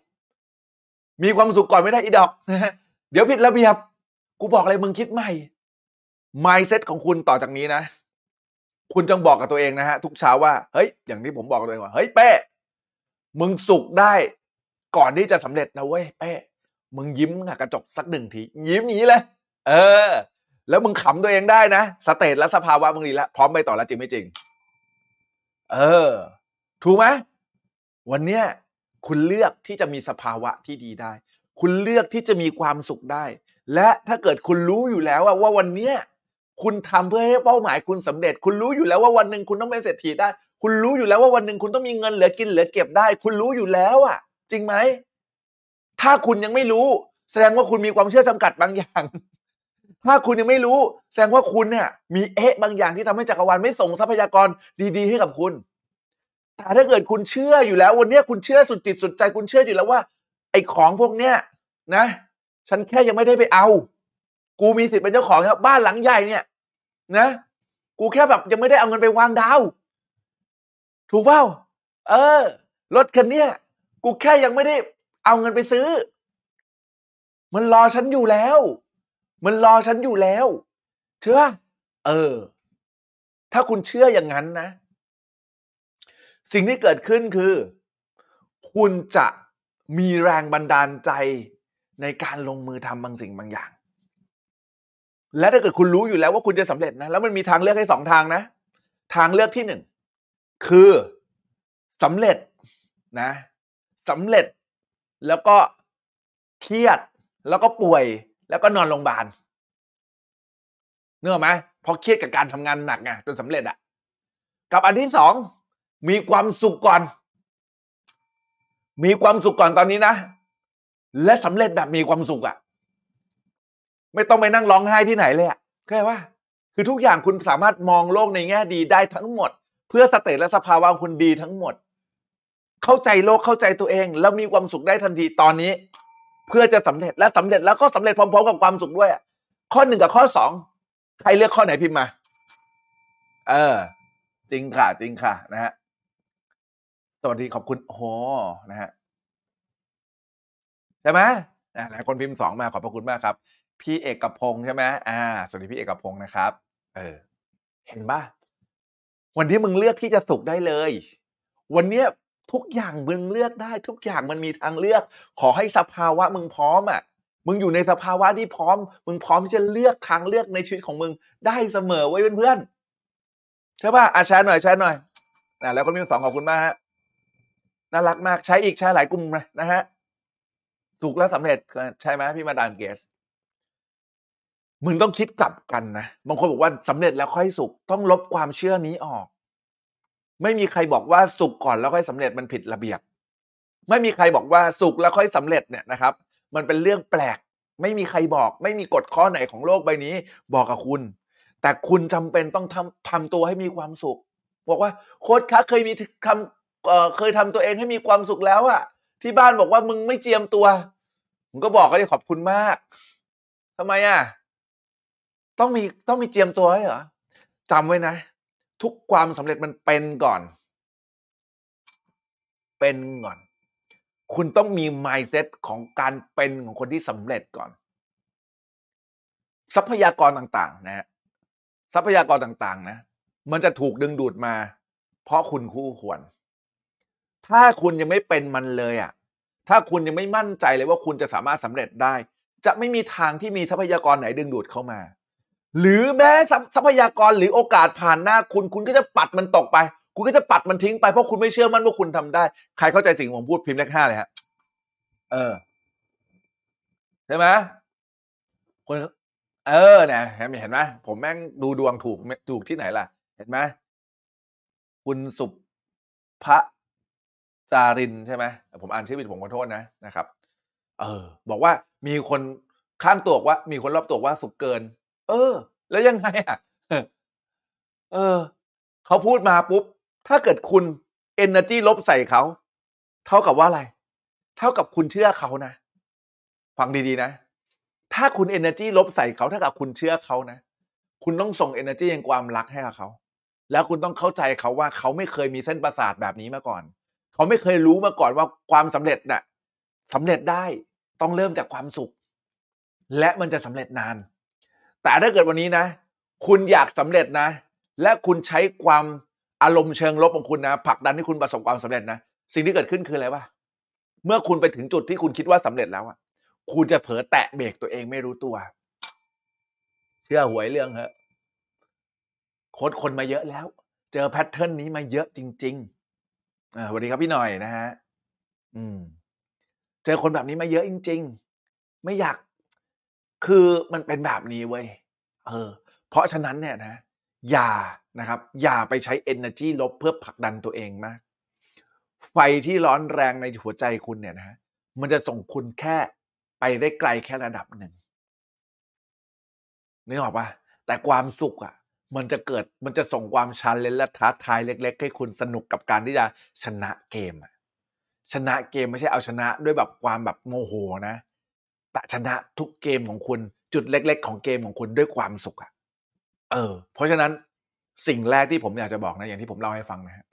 Speaker 3: มีความสุขก่อนไม่ได้อีดอกเดี๋ยวผิดระเบียบ กูบอกอะไรมึงคิดใหม่ mindset ของคุณต่อจากนี้นะ คุณจงบอกกับตัวเองนะฮะทุกเช้าว่าเฮ้ยอย่างที่ผมบอกตัวเองว่าเฮ้ยเป้ มึงสุขได้ก่อนที่จะสำเร็จนะเว้ยเป้มึงยิ้มกับกระจกสักหนึ่งที ยิ้มอย่างนี้เลย เออ แล้วมึงขำตัวเองได้นะสเตตและสภาวะมึงดีแล้วพร้อมไปต่อแล้วจริงไม่จริง เออ ถูกไหมวันเนี้ยคุณเลือกที่จะมีสภาวะที่ดีได้ คุณเลือกที่จะมีความสุขได้ และถ้าเกิดคุณรู้อยู่แล้วว่าวันเนี้ยคุณทำเพื่อให้เป้าหมายคุณสำเร็จ คุณรู้อยู่แล้วว่าวันหนึ่งคุณต้องเป็นเศรษฐีได้ คุณรู้อยู่แล้วว่าวันหนึ่งคุณต้องมีเงินเหลือกินเหลือเก็บได้ คุณรู้อยู่แล้วอะจริงไหมถ้าคุณยังไม่รู้ แสดงว่าคุณมีความเชื่อจำกัดบางอย่าง ถ้าคุณยังไม่รู้ แสดงว่าคุณเนี่ย มีเอ๊ะบางอย่างที่ทำให้จักรวาลไม่ส่งทรัพยากรดีๆ ให้กับคุณแต่ถ้าเกิดคุณเชื่ออยู่แล้ว วันนี้คุณเชื่อสุดจิตสุดใจ คุณเชื่ออยู่แล้วว่า ไอ้ของพวกเนี้ยนะ ฉันแค่ยังไม่ได้ไปเอา กูมีสิทธิ์เป็นเจ้าของครับบ้านหลังใหญ่เนี่ย นะ กูแค่แบบยังไม่ได้เอาเงินไปวางดาว ถูกเปล่าเออ รถคันเนี้ยกูแค่ยังไม่ได้ เอาเงินไปซื้อ มันรอฉันอยู่แล้ว มันรอฉันอยู่แล้ว เชื่อเออ ถ้าคุณเชื่ออย่างนั้นนะ สิ่งที่เกิดขึ้นคือ คุณจะมีแรงบันดาลใจในการลงมือทำบางสิ่งบางอย่าง และถ้าเกิดคุณรู้อยู่แล้วว่าคุณจะสำเร็จนะ แล้วมันมีทางเลือกให้สองทางนะ ทางเลือกที่หนึ่ง คือสำเร็จนะสำเร็จแล้วก็เครียดแล้วก็ป่วยแล้วก็นอนโรงพยาบาลเนื้อไหมเพราะเครียดกับการทำงานหนักไงจนสำเร็จอะกับอันที่สองมีความสุขก่อน มีความสุขก่อนตอนนี้นะ และสำเร็จแบบมีความสุขอะไม่ต้องไปนั่งร้องไห้ที่ไหนเลยอะเข้าใจว่าคือทุกอย่างคุณสามารถมองโลกในแง่ดีได้ทั้งหมด เพื่อสเตตและสภาวะคุณดีทั้งหมด เข้าใจโลกเข้าใจตัวเอง แล้วมีความสุขได้ทันทีตอนนี้ เพื่อจะสำเร็จและสำเร็จแล้วก็สำเร็จพร้อมๆกับความสุขด้วยอะข้อหนึ่งกับข้อสองใครเลือกข้อไหนพิมพ์มา เออ จริงค่ะ จริงค่ะ นะฮะสวัสดีขอบคุณโอ้โหนะฮะใช่ไหมหลายคนพิมพ์สองมาขอบพระคุณมากครับ พี่เอกพงษ์ใช่ไหมอ่า สวัสดีพี่เอกพงษ์นะครับ เออ เห็นปะ วันนี้มึงเลือกที่จะสุขได้เลย วันเนี้ยทุกอย่างมึงเลือกได้ ทุกอย่างมันมีทางเลือก ขอให้สภาวะมึงพร้อมอะ มึงอยู่ในสภาวะที่พร้อม มึงพร้อมที่จะเลือกทางเลือกในชีวิตของมึงได้เสมอไว้เพื่อนๆใช่ป่ะอะแชร์หน่อยแชร์หน่อยอะแล้วคนพิมพ์สองขอบคุณมากฮะน่ารักมากใช้อีกใช้หลายกลุ่มเลยนะฮะถูกแล้วสำเร็จใช่ไหมพี่มาดามเกส มึงต้องคิดกลับกันนะบางคนบอกว่าสำเร็จแล้วค่อยสุข ต้องลบความเชื่อนี้ออก ไม่มีใครบอกว่าสุขก่อนแล้วค่อยสำเร็จมันผิดระเบียบ ไม่มีใครบอกว่าสุขแล้วค่อยสำเร็จเนี่ยนะครับ มันเป็นเรื่องแปลก ไม่มีใครบอก ไม่มีกฎข้อไหนของโลกใบนี้บอกกับคุณ แต่คุณจำเป็นต้องทำทำตัวให้มีความสุข บอกว่าโค้ชคะเคยมีคำเเคยทำตัวเองให้มีความสุขแล้วอะที่บ้านบอกว่ามึงไม่เจียมตัวผมก็บอกก็ได้ขอบคุณมากทำไมอะ ต้องมีต้องมีเจียมตัวให้เหรอจำไว้นะ ทุกความสำเร็จมันเป็นก่อน เป็นก่อน คุณต้องมี mindset ของการเป็นของคนที่สำเร็จก่อน ทรัพยากรต่างๆ นะทรัพยากรต่างๆ นะ มันจะถูกดึงดูดมา เพราะคุณคู่ควร ถ้าคุณยังไม่เป็นมันเลยอะ ถ้าคุณยังไม่มั่นใจเลยว่าคุณจะสามารถสำเร็จได้ จะไม่มีทางที่มีทรัพยากรไหนดึงดูดเข้ามา หรือแม้ทรัพยากรหรือโอกาสผ่านหน้าคุณ คุณก็จะปัดมันตกไป คุณก็จะปัดมันทิ้งไปเพราะคุณไม่เชื่อมั่นว่าคุณทำได้ ใครเข้าใจสิ่งที่ผมพูดพิมพ์เลขห้าเลยฮะเออใช่ไหมคนเออเนี่ยเห็นไหมผมแม่งดูดวงถูกถูกที่ไหนล่ะ เห็นไหมคุณสุภจารินใช่ไหมผมอ่านชื่อผิดผมขอโทษนะนะครับ เออ บอกว่ามีคนข้างตัวว่า มีคนรอบตัวว่าสุขเกิน เออ แล้วยังไงอะเออเขาพูดมาปุ๊บ ถ้าเกิดคุณ energy ลบใส่เขาเท่ากับว่าอะไร เท่ากับคุณเชื่อเขานะ ฟังดีๆนะ ถ้าคุณ energy ลบใส่เขาเท่ากับคุณเชื่อเขานะ คุณต้องส่ง energy แห่งความรักให้กับเขา แล้วคุณต้องเข้าใจเขาว่าเขาไม่เคยมีเส้นประสาทแบบนี้มาก่อน เขาไม่เคยรู้มาก่อนว่าความสำเร็จน่ะสำเร็จได้ต้องเริ่มจากความสุข และมันจะสำเร็จนาน แต่ถ้าเกิดวันนี้นะ คุณอยากสำเร็จนะ และคุณใช้ความอารมณ์เชิงลบของคุณนะผลักดันให้คุณประสบความสำเร็จนะ สิ่งที่เกิดขึ้นคืออะไรวะเมื่อคุณไปถึงจุดที่คุณคิดว่าสำเร็จแล้วอะคุณจะเผลอแตะเบรกตัวเองไม่รู้ตัว เชื่อหวยเรื่องเหอะโค้ดคนมาเยอะแล้ว เจอแพทเทิร์นนี้มาเยอะจริงๆอ่าสวัสดีครับพี่หน่อยนะฮะอืม เจอคนแบบนี้มาเยอะจริง ๆ ไม่อยาก คือมันเป็นแบบนี้เว้ยเออ เพราะฉะนั้นเนี่ยนะ อย่านะครับ อย่าไปใช้ energy ลบเพื่อผลักดันตัวเองมาก ไฟที่ร้อนแรงในหัวใจคุณเนี่ยนะมันจะส่งคุณแค่ไปได้ไกลแค่ระดับหนึ่งนึกออกปะแต่ความสุขอะ มันจะเกิดมันจะส่งความชันเลนและท้าทายเล็ก ๆ ให้คุณสนุกกับการที่จะชนะเกมอะชนะเกมไม่ใช่เอาชนะด้วยแบบความแบบโมโหนะ แต่ชนะทุกเกมของคุณจุดเล็ก ๆ ของเกมของคุณด้วยความสุขอะเออ เพราะฉะนั้นสิ่งแรกที่ผมอยากจะบอกนะอย่างที่ผมเล่าให้ฟังนะฮะ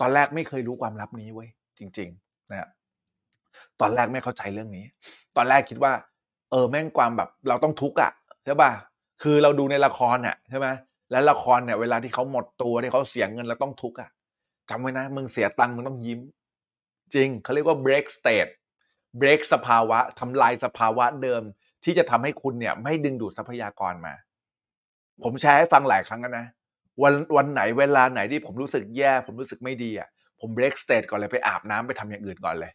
Speaker 3: ตอนแรกไม่เคยรู้ความลับนี้เว้ยจริง ๆ นะฮะตอนแรกไม่เข้าใจเรื่องนี้ ตอนแรกคิดว่า เออ แม่งความแบบเราต้องทุกข์อะใช่ป่ะคือเราดูในละครน่ะใช่ไหมและละครเนี่ยเวลาที่เขาหมดตัวที่เขาเสียเงินแล้วต้องทุกข์อะจำไว้นะมึงเสียตังค์มึงต้องยิ้ม จริงเขาเรียกว่า break state break สภาวะทำลายสภาวะเดิม ที่จะทำให้คุณเนี่ย ไม่ดึงดูดทรัพยากรมา ผมแชร์ให้ฟังหลายครั้งแล้วนะ วันวันไหนเวลาไหนที่ผมรู้สึกแย่ ผมรู้สึกไม่ดีอะผม break state ก่อนเลยไปอาบน้ำไปทำอย่างอื่นก่อนเลย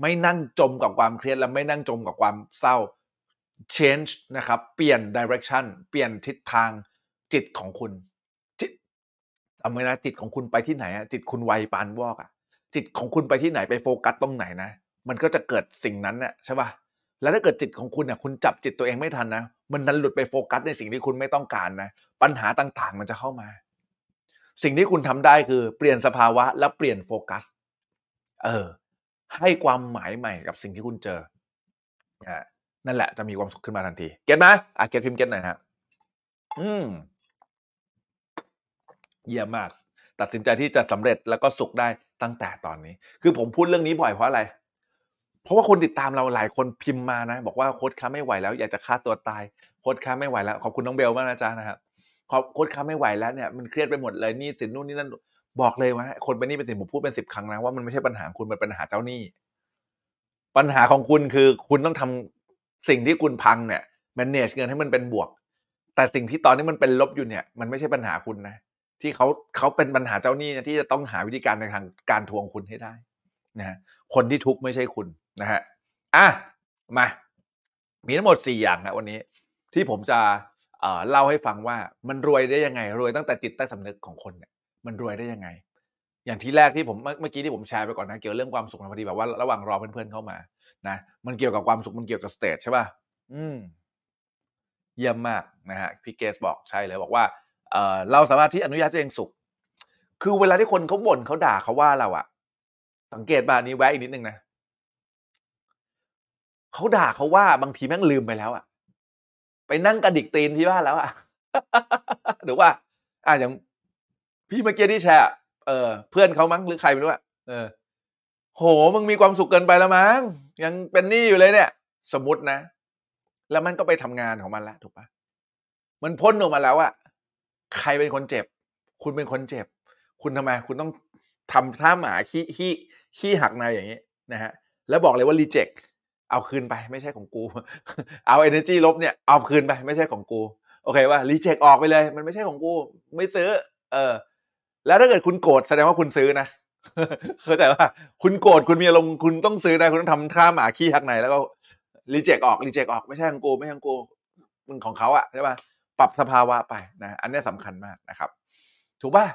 Speaker 3: ไม่นั่งจมกับความเครียดและไม่นั่งจมกับความเศร้า change นะครับ เปลี่ยน direction เปลี่ยนทิศทางจิตของคุณ จิตจำไว้นะจิตของคุณไปที่ไหนอะจิตคุณไวปานวอกอะจิตของคุณไปที่ไหนไปโฟกัสตรงไหนนะ มันก็จะเกิดสิ่งนั้นน่ะใช่ป่ะแล้วถ้าเกิดจิตของคุณเนี่ยคุณจับจิตตัวเองไม่ทันนะมันนั้นหลุดไปโฟกัสในสิ่งที่คุณไม่ต้องการนะปัญหาต่างๆ มันจะเข้ามา สิ่งที่คุณทำได้คือเปลี่ยนสภาวะและเปลี่ยนโฟกัส เออ ให้ความหมายใหม่กับสิ่งที่คุณเจออ่านั่นแหละจะมีความสุขขึ้นมาทันที get ไหมอะ get พิมพ์ get หน่อยฮะอืมเยี่ยมมาก ตัดสินใจที่จะสำเร็จแล้วก็สุขได้ตั้งแต่ตอนนี้ คือผมพูดเรื่องนี้บ่อยเพราะอะไร เพราะว่าคนติดตามเราหลายคนพิมพ์มานะ บอกว่าโค้ชค้าไม่ไหวแล้ว อยากจะฆ่าตัวตายโค้ชค้าไม่ไหวแล้ว ขอบคุณน้องเบลมากนะจ๊ะนะครับขอบโค้ชค้าไม่ไหวแล้วเนี่ยมันเครียดไปหมดเลยหนี้สินนู่นนี่นั่นบอกเลยว่าคนเป็นหนี้เป็นสินผมพูดเป็นสิบครั้งนะว่ามันไม่ใช่ปัญหาคุณมันเป็นปัญหาเจ้าหนี้ ปัญหาของคุณคือคุณต้องทำสิ่งที่คุณพังเนี่ย manage เงินให้มันเป็นบวก แต่สิ่งที่ตอนนี้มันเป็นลบอยู่เนี่ย มันไม่ใช่ปัญหาคุณนะที่เขาเขาเป็นปัญหาเจ้าหนี้นะที่จะต้องหาวิธีการในทางการทวงคุณให้ได้นะคนที่ทุกข์ไม่ใช่คุณ นะฮะอะมา มีทั้งหมดสี่อย่างนะวันนี้ ที่ผมจะเล่าให้ฟังว่ามันรวยได้ยังไง รวยตั้งแต่จิตใต้สำนึกของคนเนี่ยมันรวยได้ยังไง อย่างที่แรกที่ผมเมื่อกี้ที่ผมแชร์ไปก่อนนะเกี่ยวเรื่องความสุขนะพอดีแบบว่าระหว่างรอเพื่อนๆเข้ามานะมันเกี่ยวกับความสุขมันเกี่ยวกับสเตจใช่ป่ะอืมเยี่ยมมากนะฮะพี่เกสบอกใช่เลยบอกว่าเออเราสามารถที่อนุญาตให้ตัวเองสุข คือเวลาที่คนเขาบ่นเขาด่าเขาว่าเราอะสังเกตบ้านี้แวะอีกนิดนึงนะ เขาด่าเขาว่าบางทีแม่งลืมไปแล้วอะไปนั่งกระดิกตีนที่บ้านแล้วอะหรือว่า อ่าอย่างพี่เมื่อกี้ที่แชร์เออเพื่อนเขามั้งหรือใครไม่รู้อะเออ โหมึงมีความสุขเกินไปแล้วมั้งยังเป็นหนี้อยู่เลยเนี่ย สมมตินะ แล้วมันก็ไปทำงานของมันแล้วถูกปะมันพ้นออกมาแล้วอะใครเป็นคนเจ็บ คุณเป็นคนเจ็บ คุณทำไม คุณต้องทำท่าหมาขี้ขี้ขี้หักในอย่างนี้นะฮะ แล้วบอกเลยว่ารีเจ็ค เอาคืนไปไม่ใช่ของกู เอา energy ลบเนี่ยเอาคืนไปไม่ใช่ของกู โอเคว่ารีเจ็คออกไปเลย มันไม่ใช่ของกู ไม่ซื้อ เออ แล้วถ้าเกิดคุณโกรธแสดงว่าคุณซื้อนะเข้าใจว่าคุณโกรธคุณมีอารมณ์คุณต้องซื้อนะคุณต้องทำท่าหมาขี้หักในแล้วก็รีเจ็คออกรีเจ็คออกไม่ใช่ของกูไม่ใช่ของกูมันของเขาอะใช่ป่ะปรับสภาวะไปนะอันนี้ยสำคัญมากนะครับ ถูกป่ะ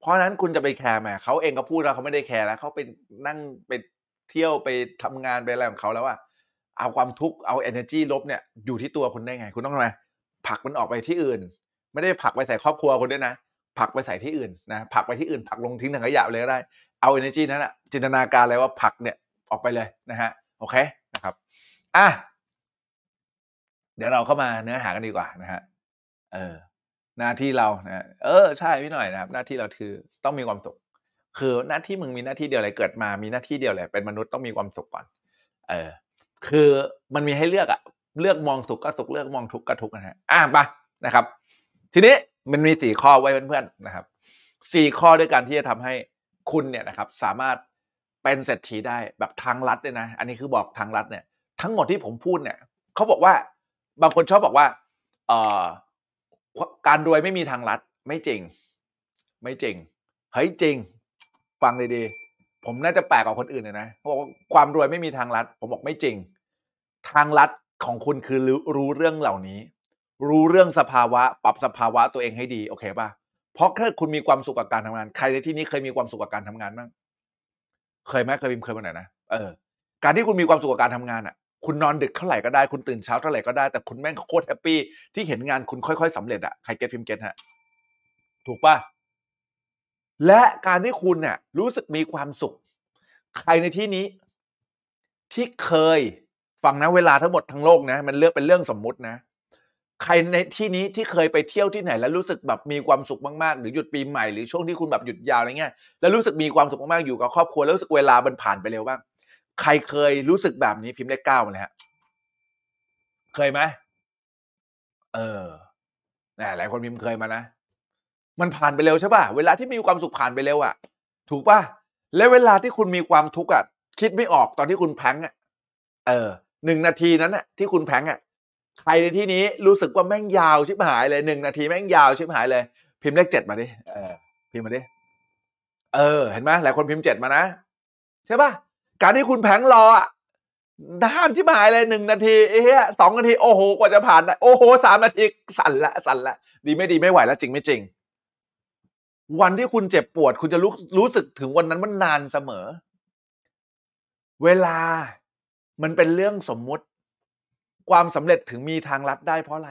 Speaker 3: เพราะนั้นคุณจะไปแคร์ไหมเขาเองก็พูดแล้วเขาไม่ได้แคร์แล้วเขาไปนั่งไป เที่ยวไปทำงานไปอะไรของเขาแล้วอะเอาความทุกข์เอา energy ลบเนี่ยอยู่ที่ตัวคุณได้ไง คุณต้องทำไมผลักมันออกไปที่อื่น ไม่ได้ผลักไปใส่ครอบครัวคุณด้วยนะผลักไปใส่ที่อื่นนะผลักไปที่อื่นผลักลงทิ้งถังขยะเลยก็ได้เอา energy นั้นอะจินตนาการเลยว่าผลักเนี่ยออกไปเลยนะฮะโอเคนะครับอะเดี๋ยวเราเข้ามาเนื้อหากันดีกว่านะฮะเออหน้าที่เรานะเออใช่พี่หน่อยนะครับ หน้าที่เราคือต้องมีความสุข คือหน้าที่มึงมีหน้าที่เดียวเลยเกิดมามีหน้าที่เดียวเลยเป็นมนุษย์ต้องมีความสุขก่อน เออ คือมันมีให้เลือกอะเลือกมองสุขก็สุขเลือกมองทุกข์ก็ทุกข์นะฮะอะไปนะครับ ทีนี้มันมีสี่ข้อไว้เพื่อนๆนะครับสี่ข้อด้วยกันที่จะทำให้คุณเนี่ยนะครับ สามารถเป็นเศรษฐีได้แบบทางลัดเลยนะ อันนี้คือบอกทางลัดเนี่ย ทั้งหมดที่ผมพูดเนี่ยเขาบอกว่า บางคนชอบบอกว่า เอ่อการรวยไม่มีทางลัด ไม่จริง ไม่จริงเฮ้ยจริง ฟังดีๆ ผมน่าจะแปลกกว่าคนอื่นเลยนะเขาบอกว่าความรวยไม่มีทางลัด ผมบอกไม่จริง ทางลัดของคุณคือรู้รเรื่องเหล่านี้ รู้เรื่องสภาวะ ปรับสภาวะตัวเองให้ดี โอเคป่ะ เพราะถ้าคุณมีความสุขกับการทำงาน ใครในที่นี้เคยมีความสุขกับการทำงานบ้าง เคยไหมเคยมีเคยมาไหนนะ เออ การที่คุณมีความสุขกับการทำงานอะ คุณนอนดึกเท่าไหร่ก็ได้ คุณตื่นเช้าเท่าไหร่ก็ได้ แต่คุณแม่งโคตรแฮปปี้ที่เห็นงานคุณค่อยๆสำเร็จอะใครเก็ตพิมเก็ตฮะ ถูกป่ะ และการที่คุณเนี่ยรู้สึกมีความสุข ใครในที่นี้ ที่เคยฟังนะเวลาทั้งหมดทั้งโลกนะ มันเลือกเป็นเรื่องสมมุตินะ ใครในที่นี้ที่เคยไปเที่ยวที่ไหน แล้วรู้สึกแบบมีความสุขมากๆ หรือหยุดปีใหม่หรือช่วงที่คุณแบบหยุดยาวอะไรเงี้ยแล้วรู้สึกมีความสุขมากๆอยู่กับครอบครัวแล้วรู้สึกเวลามันผ่านไปเร็วบ้างใครเคยรู้สึกแบบนี้พิมพ์เลขเก้ามาเลยฮะเคยไหมเออหลายคนพิมพ์เคยมานะ มันผ่านไปเร็วใช่ป่ะ เวลาที่มีความสุขผ่านไปเร็วอะ ถูกป่ะ และเวลาที่คุณมีความทุกข์อะ คิดไม่ออกตอนที่คุณแพงอะ เออ หนึ่งนาทีนั้นอะ ที่คุณแพงอะ ใครในที่นี้รู้สึกว่าแม่งยาวชิบหายเลยหนึ่งนาทีแม่งยาวชิบหายเลย พิมพ์เลขเจ็ดมาดิ เออ พิมพ์มาดิ เออ เห็นไหมหลายคนพิมพ์เจ็ดมานะ ใช่ป่ะ การที่คุณแพงรออะนานที่หายเลยหนึ่งนาทีเอ้ยสองนาที โอ้โห กว่าจะผ่านได้โอ้โหสามนาที สั่นละ สั่นละ ดีไม่ดีไม่ไหวแล้วจริงไม่จริง วันที่คุณเจ็บปวด คุณจะรู้รู้สึกถึงวันนั้นมันนานเสมอ เวลามันเป็นเรื่องสมมุติ ความสำเร็จถึงมีทางลัดได้เพราะอะไร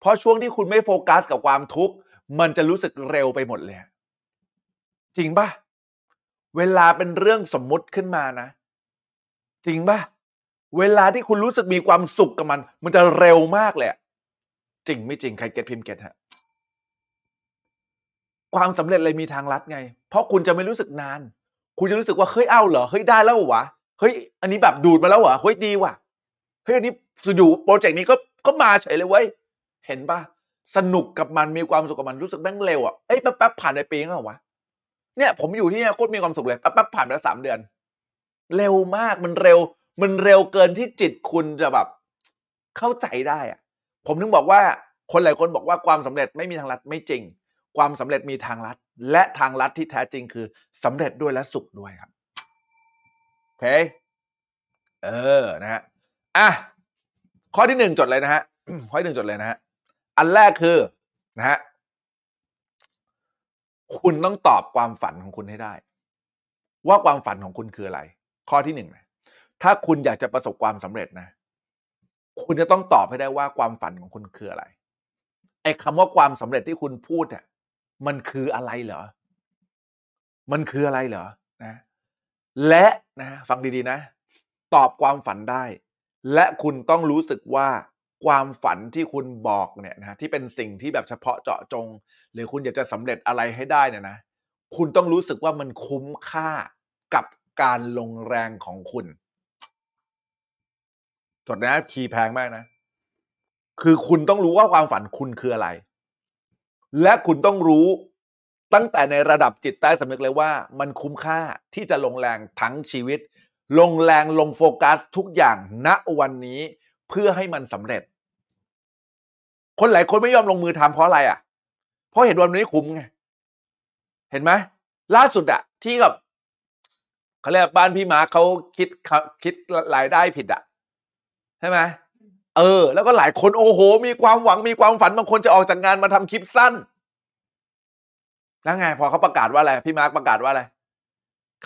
Speaker 3: เพราะช่วงที่คุณไม่โฟกัสกับความทุกข์ มันจะรู้สึกเร็วไปหมดเลย จริงปะเวลาเป็นเรื่องสมมุติขึ้นมานะ จริงปะเวลาที่คุณรู้สึกมีความสุขกับมัน มันจะเร็วมากเลยจริงไม่จริงใคร get พิมพ์ get ฮะ ความสำเร็จเลยมีทางลัดไง เพราะคุณจะไม่รู้สึกนาน คุณจะรู้สึกว่าเฮ้ยเอ้าเหรอเฮ้ยได้แล้ววะเฮ้ยอันนี้แบบดูดมาแล้ววะเฮ้ยดีว่ะเฮ้ยอันนี้อยู่โปรเจกต์นี้ก็ก็มาเฉยเลยเว้ยเห็นปะสนุกกับมันมีความสุขกับมันรู้สึกแม่งเร็วอะเอ้ยแป๊บๆผ่านไปปีนึงแล้ววะเนี่ยผมอยู่ที่นี่โคตรมีความสุขเลยแป๊บๆผ่านไปแล้วสามเดือน เร็วมากมันเร็ว มันเร็วเกินที่จิตคุณจะแบบ เข้าใจได้อะ ผมถึงบอกว่าคนหลายคนบอกว่าความสำเร็จไม่มีทางลัดไม่จริง ความสำเร็จมีทางลัด และทางลัดที่แท้จริงคือสำเร็จด้วยและสุขด้วยครับโอเคเออนะฮะอะข้อที่หนึ่งจดเลยนะฮะข้อที่หนึ่งจดเลยนะฮะอันแรกคือนะฮะคุณต้องตอบความฝันของคุณให้ได้ ว่าความฝันของคุณคืออะไร ข้อที่หนึ่งนะถ้าคุณอยากจะประสบความสำเร็จนะ คุณจะต้องตอบให้ได้ว่าความฝันของคุณคืออะไรไอ้คำว่าความสำเร็จที่คุณพูดเนี่ย มันคืออะไรเหรอ มันคืออะไรเหรอนะ และนะฟังดีๆนะ ตอบความฝันได้ และคุณต้องรู้สึกว่าความฝันที่คุณบอกเนี่ยนะที่เป็นสิ่งที่แบบเฉพาะเจาะจง หรือคุณอยากจะสำเร็จอะไรให้ได้เนี่ยนะ คุณต้องรู้สึกว่ามันคุ้มค่ากับการลงแรงของคุณจดนะคีย์แพงมากนะ คือคุณต้องรู้ว่าความฝันคุณคืออะไร และคุณต้องรู้ตั้งแต่ในระดับจิตใต้สำนึกเลยว่า มันคุ้มค่าที่จะลงแรงทั้งชีวิต ลงแรงลงโฟกัสทุกอย่างณวันนี้เพื่อให้มันสำเร็จ คนหลายคนไม่ยอมลงมือทำเพราะอะไรอะ เพราะเห็นวันนี้คุ้มไงเห็นไหมล่าสุดอะที่กับเขาเรียกบ้านพี่มาเขาคิดคิดรายได้ผิดอะใช่ไหม เออ แล้วก็หลายคนโอ้โห มีความหวังมีความฝันบางคนจะออกจากงานมาทำคลิปสั้นแล้วไงพอเขาประกาศว่าอะไรพี่มาร์คประกาศว่าอะไร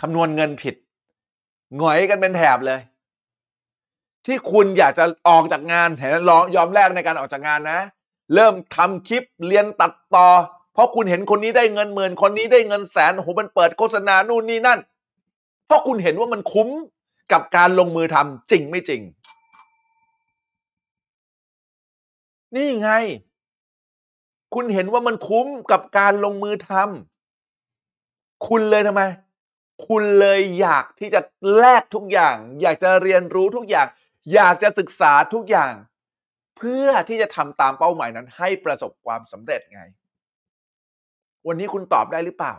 Speaker 3: คำนวณเงินผิดหงอยกันเป็นแถบเลย ที่คุณอยากจะออกจากงานเห็นลองยอมแลกในการออกจากงานนะ เริ่มทำคลิปเรียนตัดต่อ เพราะคุณเห็นคนนี้ได้เงินหมื่นคนนี้ได้เงินแสนโอ้โหมันเปิดโฆษณานู่นนี่นั่น เพราะคุณเห็นว่ามันคุ้มกับการลงมือทำจริงไม่จริง นี่ไง คุณเห็นว่ามันคุ้มกับการลงมือทำคุณเลยทำไม คุณเลยอยากที่จะแลกทุกอย่าง อยากจะเรียนรู้ทุกอย่าง อยากจะศึกษาทุกอย่าง เพื่อที่จะทำตามเป้าหมายนั้น ให้ประสบความสำเร็จไง วันนี้คุณตอบได้หรือเปล่า